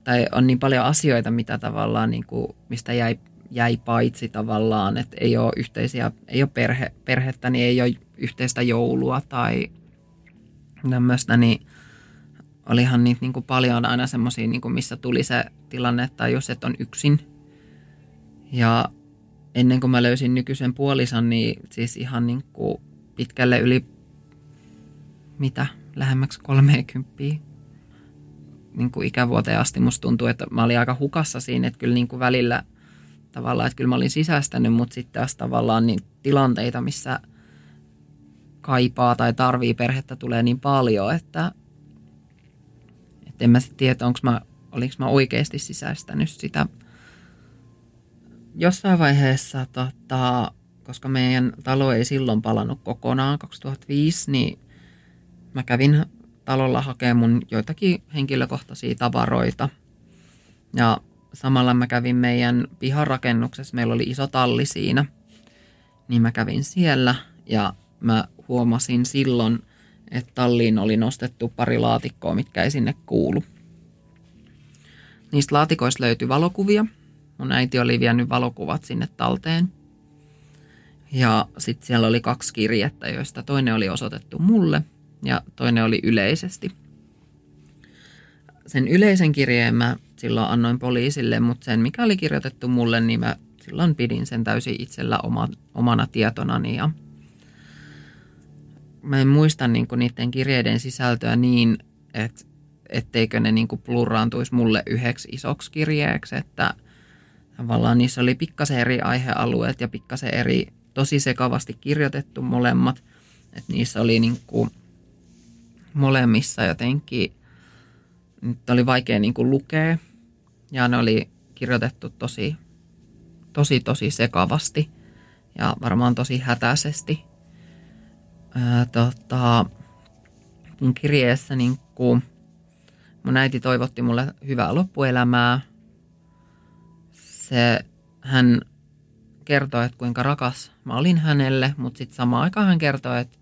[SPEAKER 3] tai on niin paljon asioita, mitä tavallaan, niin kuin, mistä jäi, jäi paitsi tavallaan, että ei ole yhteisiä, ei ole perhe, perhettä, niin ei ole yhteistä joulua tai tämmöistä, niin olihan niitä niin kuin paljon aina semmoisia, niin missä tuli se tilanne, että jos et on yksin. Ja ennen kuin mä löysin nykyisen puolison, niin siis ihan niin kuin pitkälle yli, mitä, lähemmäksi 30 niin kuin ikävuoteen asti musta tuntuu, että mä olin aika hukassa siinä, että kyllä niin kuin välillä tavallaan, että kyllä mä olin sisäistänyt, mutta sitten taas tavallaan niin tilanteita, missä kaipaa tai tarvii perhettä tulee niin paljon, että et en mä sitten tiedä, onko mä, olinko mä oikeasti sisäistänyt sitä. Jossain vaiheessa, tota, koska meidän talo ei silloin palannut kokonaan 2005, niin mä kävin talolla hakemaan mun joitakin henkilökohtaisia tavaroita. Ja samalla mä kävin meidän piharakennuksessa, meillä oli iso talli siinä, niin mä kävin siellä ja mä huomasin silloin, että talliin oli nostettu pari laatikkoa, mitkä ei sinne kuulu. Niistä laatikoista löytyi valokuvia. Mun äiti oli vienyt valokuvat sinne talteen. Ja sitten siellä oli kaksi kirjettä, joista toinen oli osoitettu mulle ja toinen oli yleisesti. Sen yleisen kirjeen mä silloin annoin poliisille, mutta sen mikä oli kirjoitettu mulle, niin mä silloin pidin sen täysin itsellä oma, omana tietonani ja mä en muista niin kuin niiden kirjeiden sisältöä niin, että etteikö ne niin kuin plurraantuisi mulle yhdeksi isoksi kirjeeksi, että tavallaan niissä oli pikkasen eri aihealueet ja pikkasen eri, tosi sekavasti kirjoitettu molemmat, että niissä oli niin kuin molemmissa jotenkin, nyt oli vaikea niin kuin lukea. Ja ne oli kirjoitettu tosi, tosi, tosi sekavasti ja varmaan tosi hätäisesti. Ää, tota, mun kirjeessä niin kuin, mun äiti toivotti mulle hyvää loppuelämää. Se, hän kertoi, että kuinka rakas mä olin hänelle, mutta sitten samaan aikaan hän kertoi, että,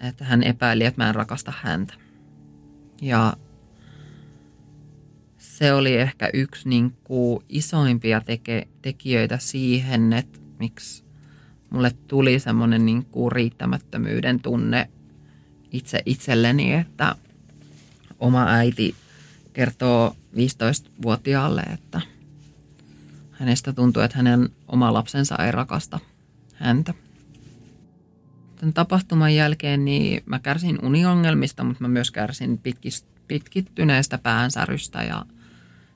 [SPEAKER 3] että hän epäili, että mä en rakasta häntä. Ja se oli ehkä yksi niin kuin isoimpia teke, tekijöitä siihen, että miksi mulle tuli semmoinen niin kuin riittämättömyyden tunne itse itselleni, että oma äiti kertoo 15-vuotiaalle, että hänestä tuntuu, että hänen oma lapsensa ei rakasta häntä. Tämän tapahtuman jälkeen niin mä kärsin uniongelmista, mutta mä myös kärsin pitkittyneestä päänsärystä ja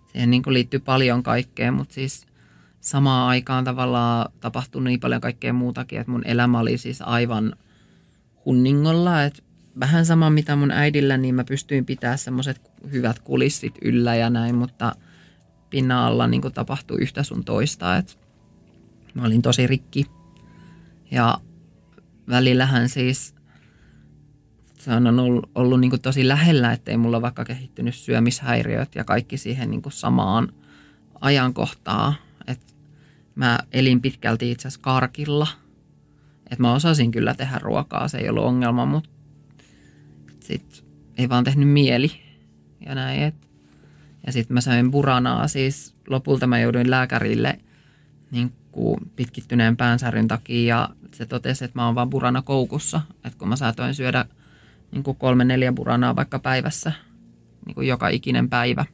[SPEAKER 3] siihen niin liittyy paljon kaikkea, mutta siis samaan aikaan tavallaan tapahtui niin paljon kaikkea muutakin, että mun elämä oli siis aivan hunningolla, että vähän sama mitä mun äidillä, niin mä pystyin pitää semmoiset hyvät kulissit yllä ja näin, mutta pinnan alla niin tapahtui yhtä sun toista, että mä olin tosi rikki. Ja välillähän siis se on ollut, ollut niin tosi lähellä, ettei mulla vaikka kehittynyt syömishäiriöt ja kaikki siihen niin samaan ajankohtaan. Et mä elin pitkälti itse asiassa karkilla. Et mä osasin kyllä tehdä ruokaa, se ei ollut ongelma, mutta sit ei vaan tehnyt mieli. Ja näin, et. Ja sitten mä sain buranaa, siis lopulta mä jouduin lääkärille niin kuin pitkittyneen päänsäryn takia ja se totesi, että mä oon vaan burana koukussa. Että kun mä saatoin syödä niin kuin kolme neljä buranaa vaikka päivässä, niin kuin joka ikinen päivä,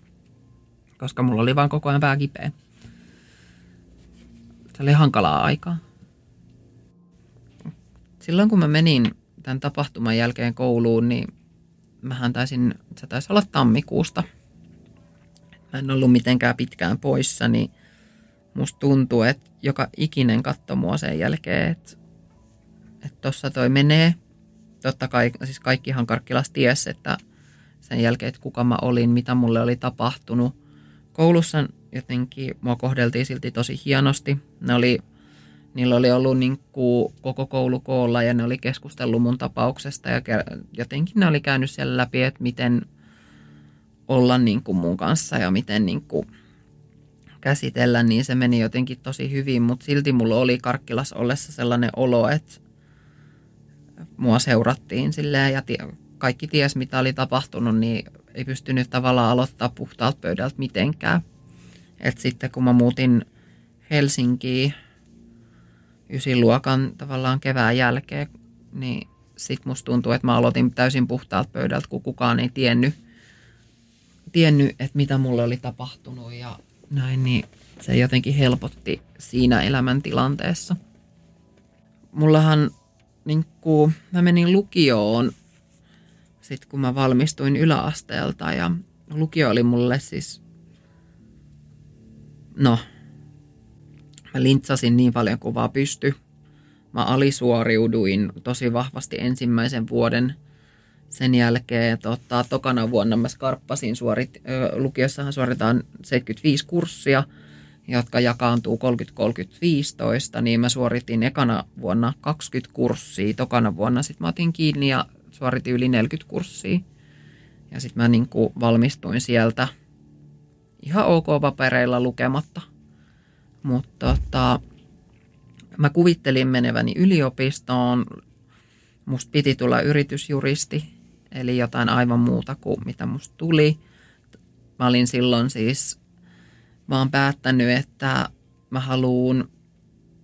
[SPEAKER 3] koska mulla oli vaan koko ajan pää kipeä. Se oli hankalaa aikaa. Silloin kun mä menin tämän tapahtuman jälkeen kouluun, niin mähän taisin, se taisi olla tammikuusta. Mä en ollut mitenkään pitkään poissa, niin musta tuntuu, että joka ikinen katto mua sen jälkeen, että tossa toi menee. Totta kai, siis kaikkihan Karkkilas ties, että sen jälkeen, että kuka mä olin, mitä mulle oli tapahtunut. Koulussa jotenkin mua kohdeltiin silti tosi hienosti. Ne oli, niillä oli ollut niin kuin koko koulu koolla ja ne oli keskustellut mun tapauksesta ja jotenkin ne oli käynyt siellä läpi, että miten olla niin kuin mun kanssa ja miten niin kuin käsitellä, niin se meni jotenkin tosi hyvin, mutta silti mulla oli Karkkilas ollessa sellainen olo, että mua seurattiin silleen ja kaikki ties mitä oli tapahtunut, niin ei pystynyt tavallaan aloittaa puhtaalta pöydältä mitenkään. Et sitten kun mä muutin Helsinkiin ysiluokan tavallaan kevään jälkeen, niin sitten musta tuntuu, että mä aloitin täysin puhtaalta pöydältä, kun kukaan ei tiennyt, tiennyt että mitä mulle oli tapahtunut ja näin, niin se jotenkin helpotti siinä elämäntilanteessa. Mullahan niin kuin, mä menin lukioon sitten kun mä valmistuin yläasteelta ja lukio oli mulle siis, no, mä lintsasin niin paljon kuin vaan pysty. Mä alisuoriuduin tosi vahvasti ensimmäisen vuoden. Sen jälkeen tota, tokana vuonna mä skarppasin, suorit, ö, lukiossahan suoritaan 75 kurssia – jotka jakaantuu 30-30-15, niin mä suoritin ekana vuonna 20 kurssia, tokana vuonna sitten mä otin kiinni ja suoritin yli 40 kurssia. Ja sitten mä niin valmistuin sieltä ihan ok papereilla lukematta. Mutta tota, mä kuvittelin meneväni yliopistoon. Musta piti tulla yritysjuristi, eli jotain aivan muuta kuin mitä musta tuli. Mä olin silloin siis oon päättänyt, että mä haluan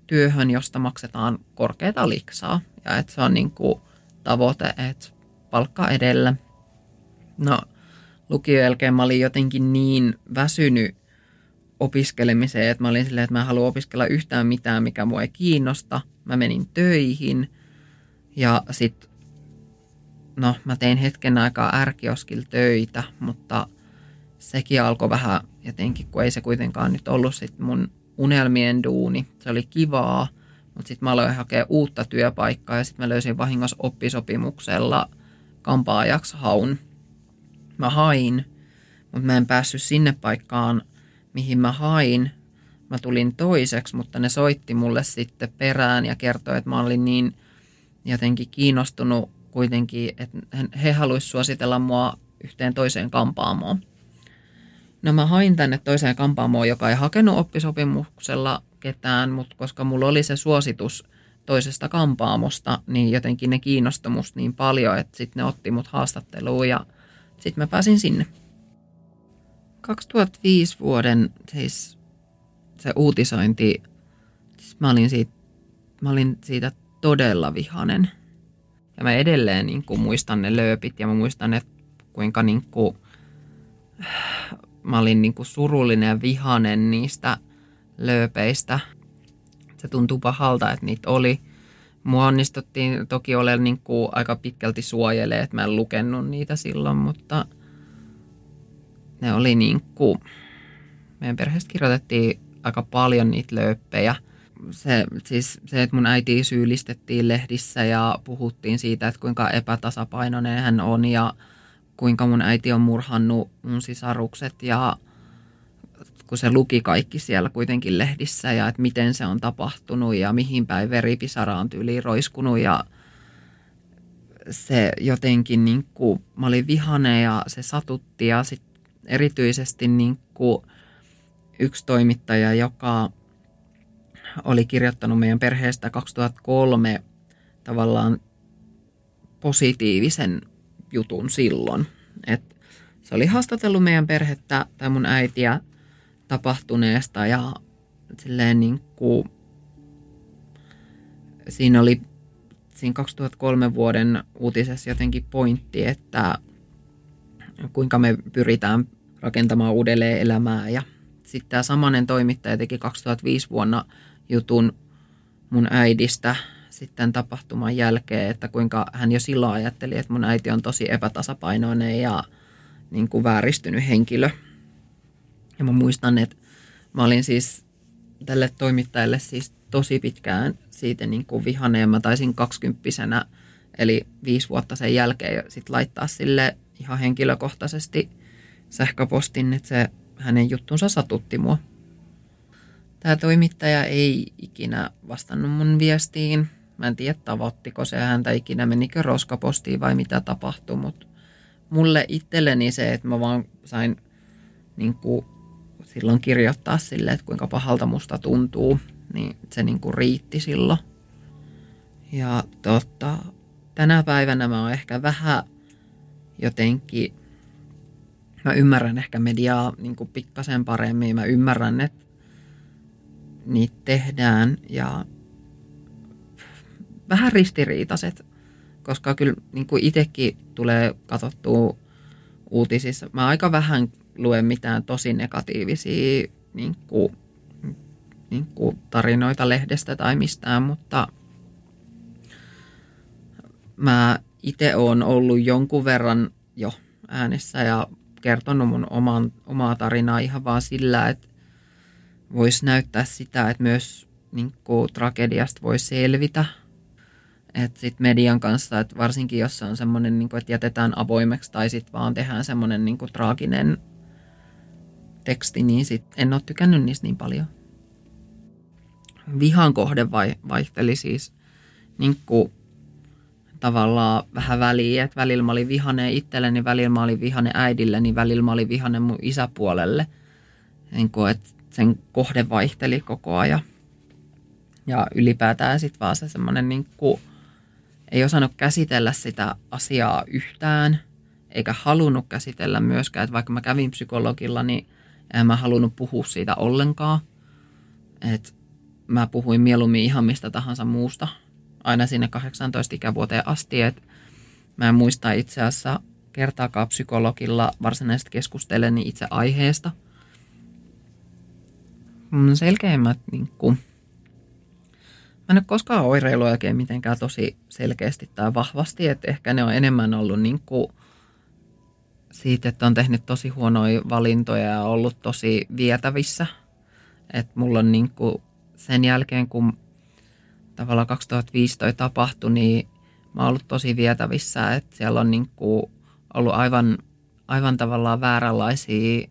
[SPEAKER 3] työhön, josta maksetaan korkeata liksaa. Ja että se on niin kuin tavoite, että palkka edellä. No lukion jälkeen mä olin jotenkin niin väsynyt opiskelemiseen, että mä olin silleen, että mä en halua opiskella yhtään mitään, mikä mua ei kiinnosta. Mä menin töihin ja sitten, no mä tein hetken aikaa ärkioskilla töitä, mutta sekin alkoi vähän jotenkin, kun ei se kuitenkaan nyt ollut sit mun unelmien duuni. Se oli kivaa, mutta sitten mä aloin hakea uutta työpaikkaa ja sitten mä löysin vahingossa oppisopimuksella kampaajaksi haun. Mä hain, mutta mä en päässyt sinne paikkaan, mihin mä hain. Mä tulin toiseksi, mutta ne soitti mulle sitten perään ja kertoi, että mä olin niin jotenkin kiinnostunut kuitenkin, että he haluaisivat suositella mua yhteen toiseen kampaamoon. No mä hain tänne toiseen kampaamoon, joka ei hakenut oppisopimuksella ketään, mutta koska mulla oli se suositus toisesta kampaamosta, niin jotenkin ne kiinnostui niin paljon, että sitten ne otti mut haastatteluun ja sitten mä pääsin sinne. 2005 vuoden siis se uutisointi, siis mä olin siitä, mä olin siitä todella vihanen. Ja mä edelleen niin kuin, muistan ne lööpit ja mä muistan, että kuinka niin kuin, mä olin niin kuin surullinen ja vihanen niistä lööpeistä. Se tuntuu pahalta, että niitä oli. Mua onnistuttiin toki olemaan niin kuin aika pitkälti suojelee, että mä en lukenut niitä silloin, mutta ne oli niin kuin, meidän perheestä kirjoitettiin aika paljon niitä lööppejä. Se, siis se, että mun äiti syyllistettiin lehdissä ja puhuttiin siitä, että kuinka epätasapainoinen hän on ja kuinka mun äiti on murhannut mun sisarukset ja kun se luki kaikki siellä kuitenkin lehdissä ja että miten se on tapahtunut ja mihin päin veripisara on tyyliin roiskunut ja se jotenkin niin kuin, mä olin vihane ja se satutti ja sit erityisesti niin kuin yksi toimittaja, joka oli kirjoittanut meidän perheestä 2003 tavallaan positiivisen jutun silloin. Et se oli haastatellut meidän perhettä tai mun äitiä tapahtuneesta ja silleen niin kuin, siinä oli siinä 2003 vuoden uutisessa jotenkin pointti, että kuinka me pyritään rakentamaan uudelleen elämää. Ja sitten tämä samanen toimittaja teki 2005 vuonna jutun mun äidistä sitten tapahtuman jälkeen, että kuinka hän jo silloin ajatteli, että mun äiti on tosi epätasapainoinen ja niin kuin vääristynyt henkilö. Ja mä muistan, että mä olin siis tälle toimittajalle siis tosi pitkään siitä niin kuin vihaneen. Mä taisin kaksikymppisenä, eli viisi vuotta sen jälkeen sit laittaa sille ihan henkilökohtaisesti sähköpostin, että se hänen juttunsa satutti mua. Tämä toimittaja ei ikinä vastannut mun viestiin. Mä en tiedä, tavoittiko se häntä ikinä, menikö roskapostiin vai mitä tapahtui, mutta mulle itselleni se, että mä vaan sain niin kuin silloin kirjoittaa sille, että kuinka pahalta musta tuntuu, niin se niin kuin riitti silloin. Ja tota, tänä päivänä mä oon ehkä vähän jotenkin, mä ymmärrän ehkä mediaa niin kuin pikkasen paremmin, mä ymmärrän, että niitä tehdään ja vähän ristiriitaiset, koska kyllä niin kuin itsekin tulee katsottua uutisissa. Mä aika vähän luen mitään tosi negatiivisia niin kuin, niin kuin tarinoita lehdestä tai mistään, mutta mä itse olen ollut jonkun verran jo äänessä ja kertonut mun oman, omaa tarinaa ihan vaan sillä, että voisi näyttää sitä, että myös niin kuin, tragediasta voi selvitä. Että sitten median kanssa, että varsinkin jos se on semmoinen, niin että jätetään avoimeksi tai sitten vaan tehdään semmoinen niin traaginen teksti, niin sit en ole tykännyt niistä niin paljon. Vihan kohde vai, vaihteli siis niin kuin, tavallaan vähän väliin, että välillä mä olin vihane itselleni, välillä mä olin vihane äidilleni, välillä mä olin vihane mun isäpuolelle. Niin kuin, että sen kohde vaihteli koko ajan. Ja ylipäätään sitten vaan se semmoinen niin ei osannut käsitellä sitä asiaa yhtään, eikä halunnut käsitellä myöskään, että vaikka mä kävin psykologilla, niin en mä halunnut puhua siitä ollenkaan. Et mä puhuin mieluummin ihan mistä tahansa muusta, aina sinne 18 ikävuoteen asti, että mä en muista itse asiassa kertaakaan psykologilla varsinaisesti keskusteleni itse aiheesta. Mun selkeimmät niin kuin, Mä en ole koskaan oireilu oikein mitenkään tosi selkeästi tai vahvasti, että ehkä ne on enemmän ollut niin kuin siitä, että on tehnyt tosi huonoja valintoja ja ollut tosi vietävissä. Että mulla on niin kuin sen jälkeen, kun tavallaan 2015 tapahtui, niin mä oon ollut tosi vietävissä, että siellä on niin kuin ollut aivan, aivan tavallaan vääränlaisia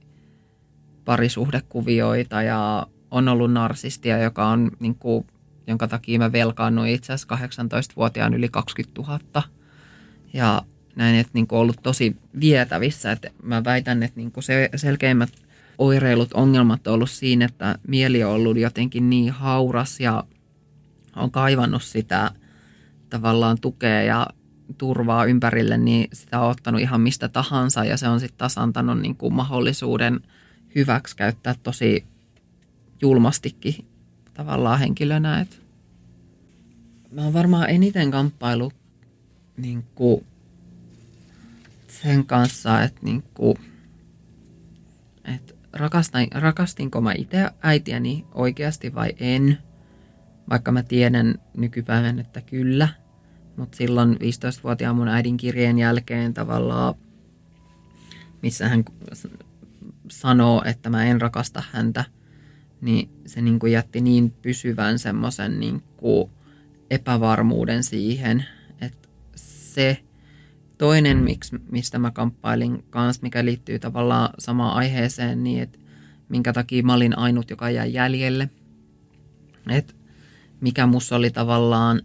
[SPEAKER 3] parisuhdekuvioita ja on ollut narsistia, joka on niin kuin, jonka takia mä velkaannuin itse asiassa 18-vuotiaan yli 20 000. Ja näin, että niin kuin ollut tosi vietävissä. Että mä väitän, että niin kuin se selkeimmät oireilut, ongelmat on ollut siinä, että mieli on ollut jotenkin niin hauras ja on kaivannut sitä tavallaan tukea ja turvaa ympärille, niin sitä on ottanut ihan mistä tahansa ja se on sitten taas antanut niin kuin mahdollisuuden hyväksi käyttää tosi julmastikin tavallaan henkilönä. Et mä oon varmaan eniten kamppailu niin sen kanssa, että, niin kuin, että rakastin, rakastinko mä itse äitiäni oikeasti vai en. Vaikka mä tiedän nykypäivän, että kyllä. Mutta silloin 15-vuotiaan mun äidin kirjeen jälkeen tavallaan, missä hän sanoo, että mä en rakasta häntä, niin se niin kuin jätti niin pysyvän semmoisen niin epävarmuuden siihen, että se toinen, miksi, mistä mä kamppailin kanssa, mikä liittyy tavallaan samaan aiheeseen, niin että minkä takia mä olin ainut, joka jäi jäljelle. Että mikä musta oli tavallaan,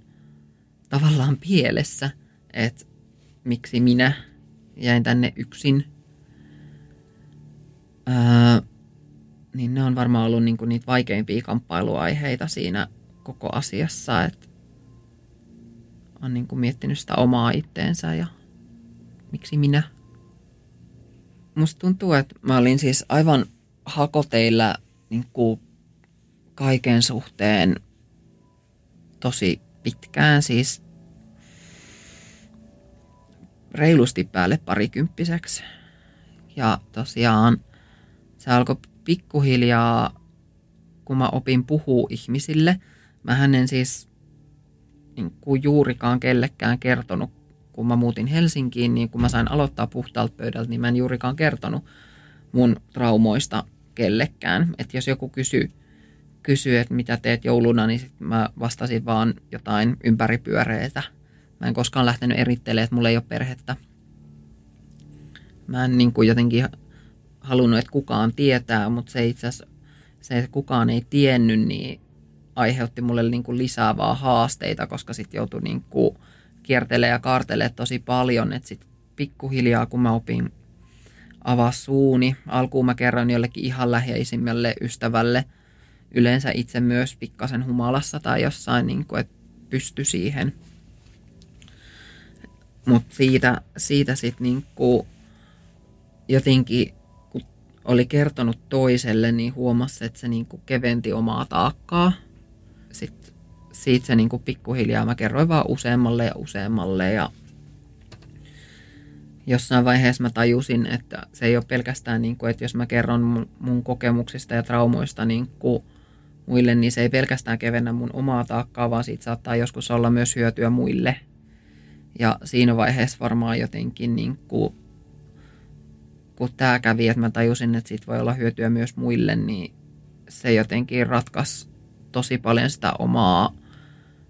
[SPEAKER 3] tavallaan pielessä, että miksi minä jäin tänne yksin. Öö, niin ne on varmaan ollut niinku niitä vaikeimpia kamppailuaiheita siinä koko asiassa, että on niinku miettinyt sitä omaa itteensä ja miksi minä. Musta tuntuu, että mä olin siis aivan hakoteilla niinku kaiken suhteen tosi pitkään, siis reilusti päälle parikymppiseksi. Ja tosiaan se alkoi pikkuhiljaa, kun mä opin puhua ihmisille. Mä en siis niin kuin juurikaan kellekään kertonut, kun mä muutin Helsinkiin, niin kun mä sain aloittaa puhtaalta pöydältä, niin mä en juurikaan kertonut mun traumoista kellekään. Että jos joku kysyy, kysyy, että mitä teet jouluna, niin sit mä vastasin vaan jotain ympäripyöreitä. Mä en koskaan lähtenyt erittelemään, että mulla ei ole perhettä. Mä en niin kuin jotenkin halunnut, että kukaan tietää, mutta se itse asiassa, se, että kukaan ei tiennyt, niin aiheutti mulle niin kuin lisää vaan haasteita, koska sitten joutui niin kuin ja kaartelemaan tosi paljon, että sitten pikkuhiljaa, kun mä opin avaa suuni, alkuun mä kerron jollekin ihan läheisimmälle ystävälle, yleensä itse myös pikkasen humalassa tai jossain, niin kuin, että pysty siihen. Mutta siitä, siitä sitten niin jotenkin oli kertonut toiselle, niin huomasi, että se niin kuin keventi omaa taakkaa. Sitten siitä se niin kuin pikkuhiljaa mä kerroin vaan useammalle ja useammalle ja jossain vaiheessa mä tajusin, että se ei ole pelkästään niin kuin, että jos mä kerron mun, mun kokemuksista ja traumoista niin kuin muille, niin se ei pelkästään kevennä mun omaa taakkaa, vaan siitä saattaa joskus olla myös hyötyä muille. Ja siinä vaiheessa varmaan jotenkin niin kuin kun tämä kävi, että mä tajusin, että siitä voi olla hyötyä myös muille, niin se jotenkin ratkaisi tosi paljon sitä omaa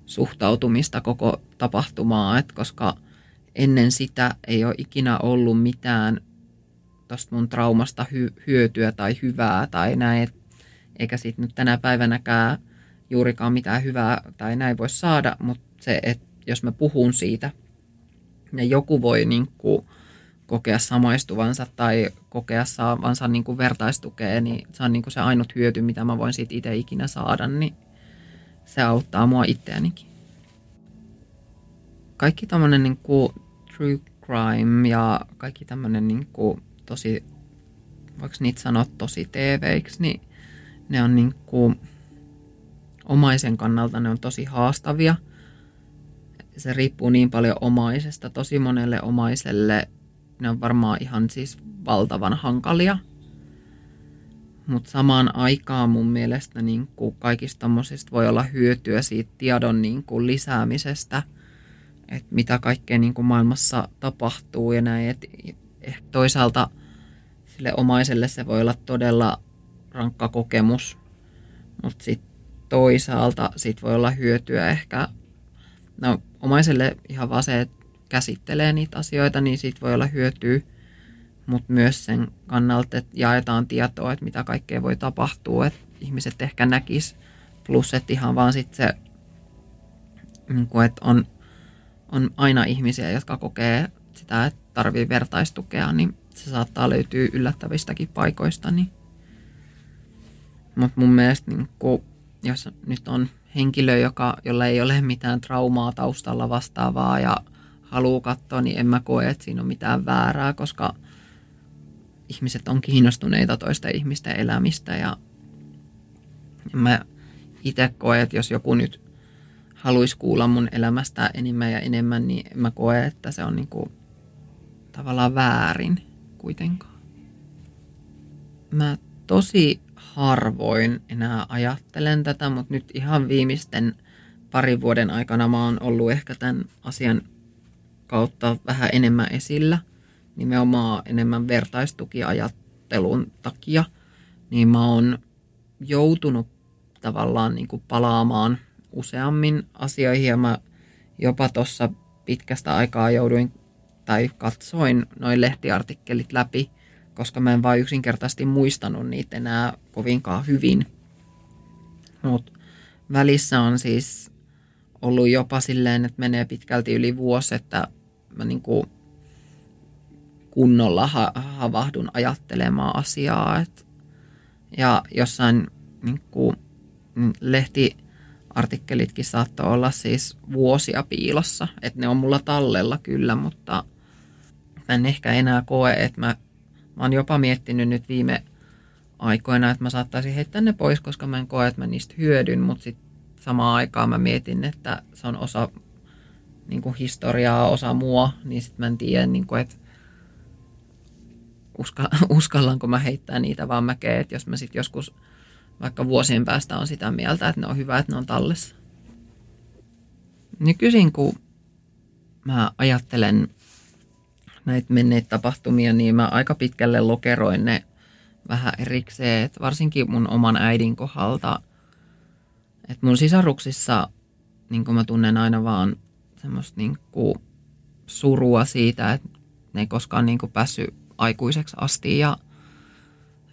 [SPEAKER 3] suhtautumista koko tapahtumaa, että koska ennen sitä ei ole ikinä ollut mitään tuosta mun traumasta hy- hyötyä tai hyvää tai näin, eikä siitä nyt tänä päivänäkään juurikaan mitään hyvää tai näin voi saada, mutta se, että jos mä puhun siitä ja joku voi niin kuin kokea samaistuvansa tai kokea saavansa niin kuin vertaistukea, niin se on niin kuin se ainut hyöty, mitä mä voin siitä itse ikinä saada, niin se auttaa mua itseänikin. Kaikki tämmöinen niin true crime ja kaikki tämmöinen niin tosi, voiko niitä sanoa tosi TViksi, niin ne on niin kuin omaisen kannalta ne on tosi haastavia. Se riippuu niin paljon omaisesta. Tosi monelle omaiselle ne on varmaan ihan siis valtavan hankalia. Mutta samaan aikaan mun mielestä niin kuin kaikista tommosista voi olla hyötyä siitä tiedon niin kuin lisäämisestä, että mitä kaikkea niin kuin maailmassa tapahtuu ja näin. Et toisaalta sille omaiselle se voi olla todella rankka kokemus, mutta sitten toisaalta sit voi olla hyötyä ehkä, no omaiselle ihan vaan se, että käsittelee niitä asioita, niin siitä voi olla hyötyä, mutta myös sen kannalta, että jaetaan tietoa, että mitä kaikkea voi tapahtua, että ihmiset ehkä näkis, plus että ihan vaan sitten se, niin kuin, että on, on aina ihmisiä, jotka kokee sitä, että tarvii vertaistukea, niin se saattaa löytyä yllättävistäkin paikoista. Niin. Mutta mun mielestä, niin kuin, jos nyt on henkilö, joka, jolla ei ole mitään traumaa taustalla vastaavaa ja haluaa katsoa, niin en mä koe, että siinä on mitään väärää, koska ihmiset on kiinnostuneita toista ihmisten elämistä ja mä itse koen, että jos joku nyt haluaisi kuulla mun elämästä enemmän ja enemmän, niin mä koen, että se on niinku tavallaan väärin kuitenkaan. Mä tosi harvoin enää ajattelen tätä, mutta nyt ihan viimeisten parin vuoden aikana mä oon ollut ehkä tämän asian kautta vähän enemmän esillä, nimenomaan enemmän vertaistukiajattelun takia, niin mä oon joutunut tavallaan niin kuin palaamaan useammin asioihin ja mä jopa tuossa pitkästä aikaa jouduin tai katsoin noin lehtiartikkelit läpi, koska mä en vain yksinkertaisesti muistanut niitä enää kovinkaan hyvin. Mutta välissä on siis ollut jopa silleen, että menee pitkälti yli vuosi, että mä niin kuin kunnolla ha- havahdun ajattelemaan asiaa. Et, ja jossain niin kuin, lehtiartikkelitkin saattoi olla siis vuosia piilossa. Että ne on mulla tallella kyllä, mutta mä en ehkä enää koe, että mä, mä oon jopa miettinyt nyt viime aikoina, että mä saattaisin heittää ne pois, koska mä en koe, että mä niistä hyödyn, mutta sitten samaan aikaan mä mietin, että se on osa niin kuin historiaa, osa mua, niin sitten mä en tiedä, niin kuin, että uska, uskallanko mä heittää niitä vaan mäkeä, että jos mä sitten joskus vaikka vuosien päästä on sitä mieltä, että ne on hyvä, että ne on tallessa. Nykyisin kun mä ajattelen näitä menneitä tapahtumia, niin mä aika pitkälle lokeroin ne vähän erikseen, että varsinkin mun oman äidin kohdalta. Että mun sisaruksissa niin mä tunnen aina vaan semmoista niin surua siitä, että ne ei koskaan niin päässyt aikuiseksi asti ja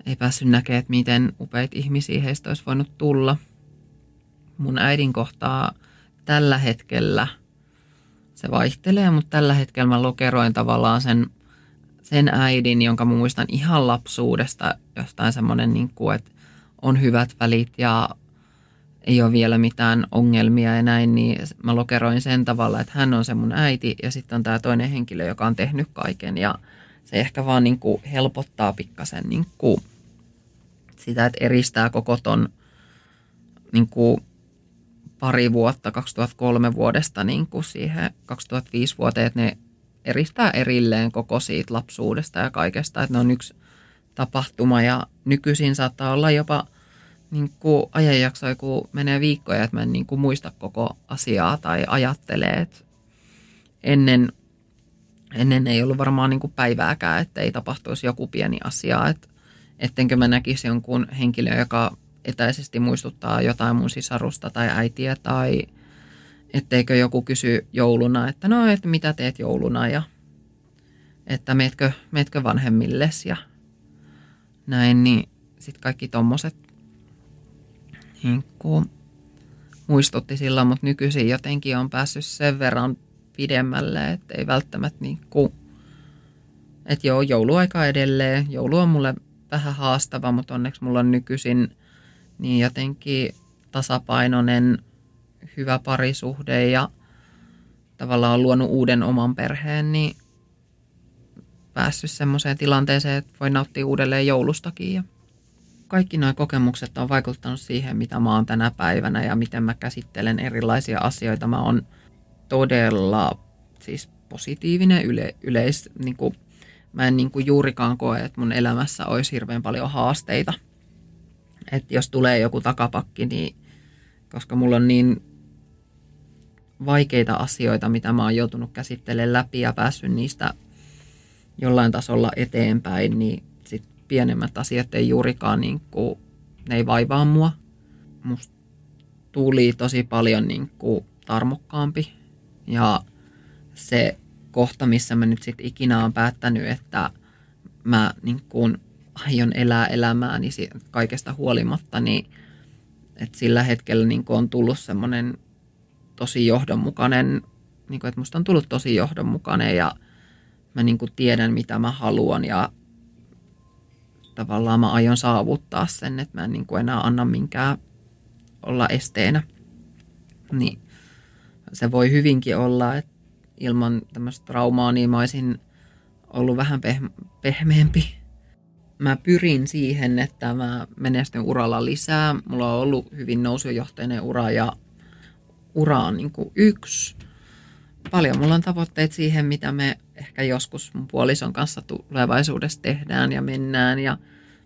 [SPEAKER 3] ei päässyt näkemään, että miten upeita ihmisiä heistä olisi voinut tulla. Mun äidin kohtaa tällä hetkellä se vaihtelee, mutta tällä hetkellä mä lokeroin tavallaan sen, sen äidin, jonka mä muistan ihan lapsuudesta, jostain semmoinen, niin kuin, että on hyvät välit ja ei ole vielä mitään ongelmia ja näin, niin mä lokeroin sen tavalla, että hän on se mun äiti ja sitten on tämä toinen henkilö, joka on tehnyt kaiken. Ja se ehkä vaan niin kuin helpottaa pikkasen niin kuin sitä, että eristää koko ton niin kuin pari vuotta 2003 vuodesta niin kuin siihen 2005 vuoteen, että ne eristää erilleen koko siitä lapsuudesta ja kaikesta, että ne on yksi tapahtuma. Ja nykyisin saattaa olla jopa niin kuin ajanjaksoja, kun menee viikkoja, että mä en niin kuin muista koko asiaa tai ajattelee, että ennen, ennen ei ollut varmaan niin kuin päivääkään, että ei tapahtuisi joku pieni asia, että ettenkö mä näkisi jonkun henkilön, joka etäisesti muistuttaa jotain mun sisarusta tai äitiä tai etteikö joku kysy jouluna, että no, että mitä teet jouluna ja että meetkö, meetkö vanhemmilles ja näin, niin sitten kaikki tommoset niin kuin muistutti silloin, mutta nykyisin jotenkin on päässyt sen verran pidemmälle, että ei välttämättä niin kuin, että joo, jouluaika edelleen, joulu on mulle vähän haastava, mutta onneksi mulla on nykyisin niin jotenkin tasapainoinen, hyvä parisuhde ja tavallaan on luonut uuden oman perheen, niin päässyt semmoiseen tilanteeseen, että voi nauttia uudelleen joulustakin. Ja kaikki nuo kokemukset on vaikuttanut siihen, mitä mä oon tänä päivänä ja miten mä käsittelen erilaisia asioita. Mä oon todella siis positiivinen yle, yleis, niin kuin mä en niin kuin juurikaan koe, että mun elämässä olisi hirveän paljon haasteita. Että jos tulee joku takapakki, niin koska mulla on niin vaikeita asioita, mitä mä oon joutunut käsittelemään läpi ja päässyt niistä jollain tasolla eteenpäin, niin pienemmät asiat ei juurikaan niin kuin, ne ei vaivaa mua. Musta tuli tosi paljon niin kuin tarmokkaampi ja se kohta, missä mä nyt sitten ikinä on päättänyt, että mä niin kuin aion elää elämääni kaikesta huolimatta, niin että sillä hetkellä niin kuin on tullut semmoinen tosi johdonmukainen, niin kuin, että musta on tullut tosi johdonmukainen ja mä niin kuin tiedän, mitä mä haluan ja tavallaan mä aion saavuttaa sen, että mä en niin kuin enää anna minkään olla esteenä. Niin se voi hyvinkin olla, että ilman tämmöistä traumaa, niin mä olisin ollut vähän peh- pehmeämpi. Mä pyrin siihen, että mä menestyn uralla lisää. Mulla on ollut hyvin nousujohteinen ura ja ura on niin kuin yksi. Paljon mulla on tavoitteet siihen, mitä me ehkä joskus mun puolison kanssa tulevaisuudessa tehdään ja mennään. Ja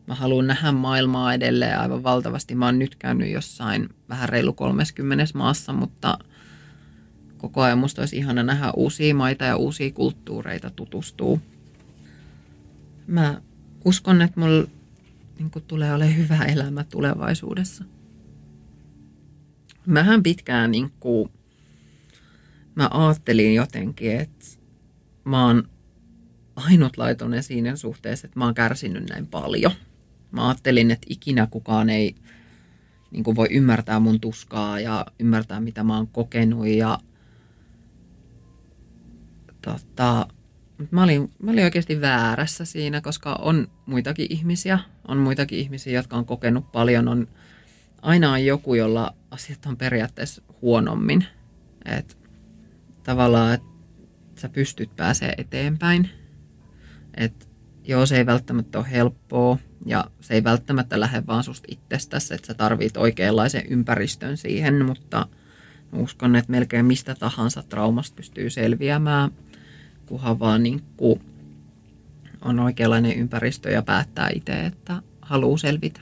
[SPEAKER 3] mä haluan nähdä maailmaa edelleen aivan valtavasti. Mä oon nyt käynyt jossain vähän reilu 30 maassa, mutta – koko ajan musta olisi ihana nähdä uusia maita ja uusia kulttuureita tutustuu. Mä uskon, että mulla niin tulee olemaan hyvä elämä tulevaisuudessa. Mähän pitkään niin kuin, mä ajattelin jotenkin, että mä oon ainutlaatuinen siinä suhteessa, että mä oon kärsinyt näin paljon. Mä ajattelin, että ikinä kukaan ei niin kuin voi ymmärtää mun tuskaa ja ymmärtää, mitä mä oon kokenut. Ja, tota, mä, olin, mä olin oikeasti väärässä siinä, koska on muitakin ihmisiä. On muitakin ihmisiä, jotka on kokenut paljon. On, aina on joku, jolla asiat on periaatteessa huonommin. Et, tavallaan, että sä pystyt pääsee eteenpäin. Et, joo, se ei välttämättä ole helppoa ja se ei välttämättä lähde vaan susta itsestäsi, että sä tarvit oikeanlaisen ympäristön siihen, mutta uskon, että melkein mistä tahansa traumasta pystyy selviämään, kunhan vaan niin kuin on oikeanlainen ympäristö ja päättää itse, että haluaa selvitä.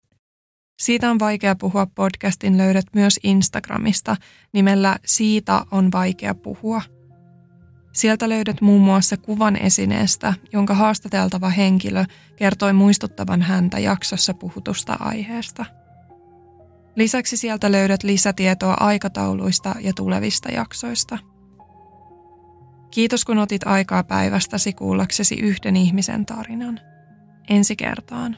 [SPEAKER 2] Siitä on vaikea puhua podcastin löydät myös Instagramista nimellä Siitä on vaikea puhua. Sieltä löydät muun muassa kuvan esineestä, jonka haastateltava henkilö kertoi muistuttavan häntä jaksossa puhutusta aiheesta. Lisäksi sieltä löydät lisätietoa aikatauluista ja tulevista jaksoista. Kiitos kun otit aikaa päivästäsi kuullaksesi yhden ihmisen tarinan. Ensi kertaan.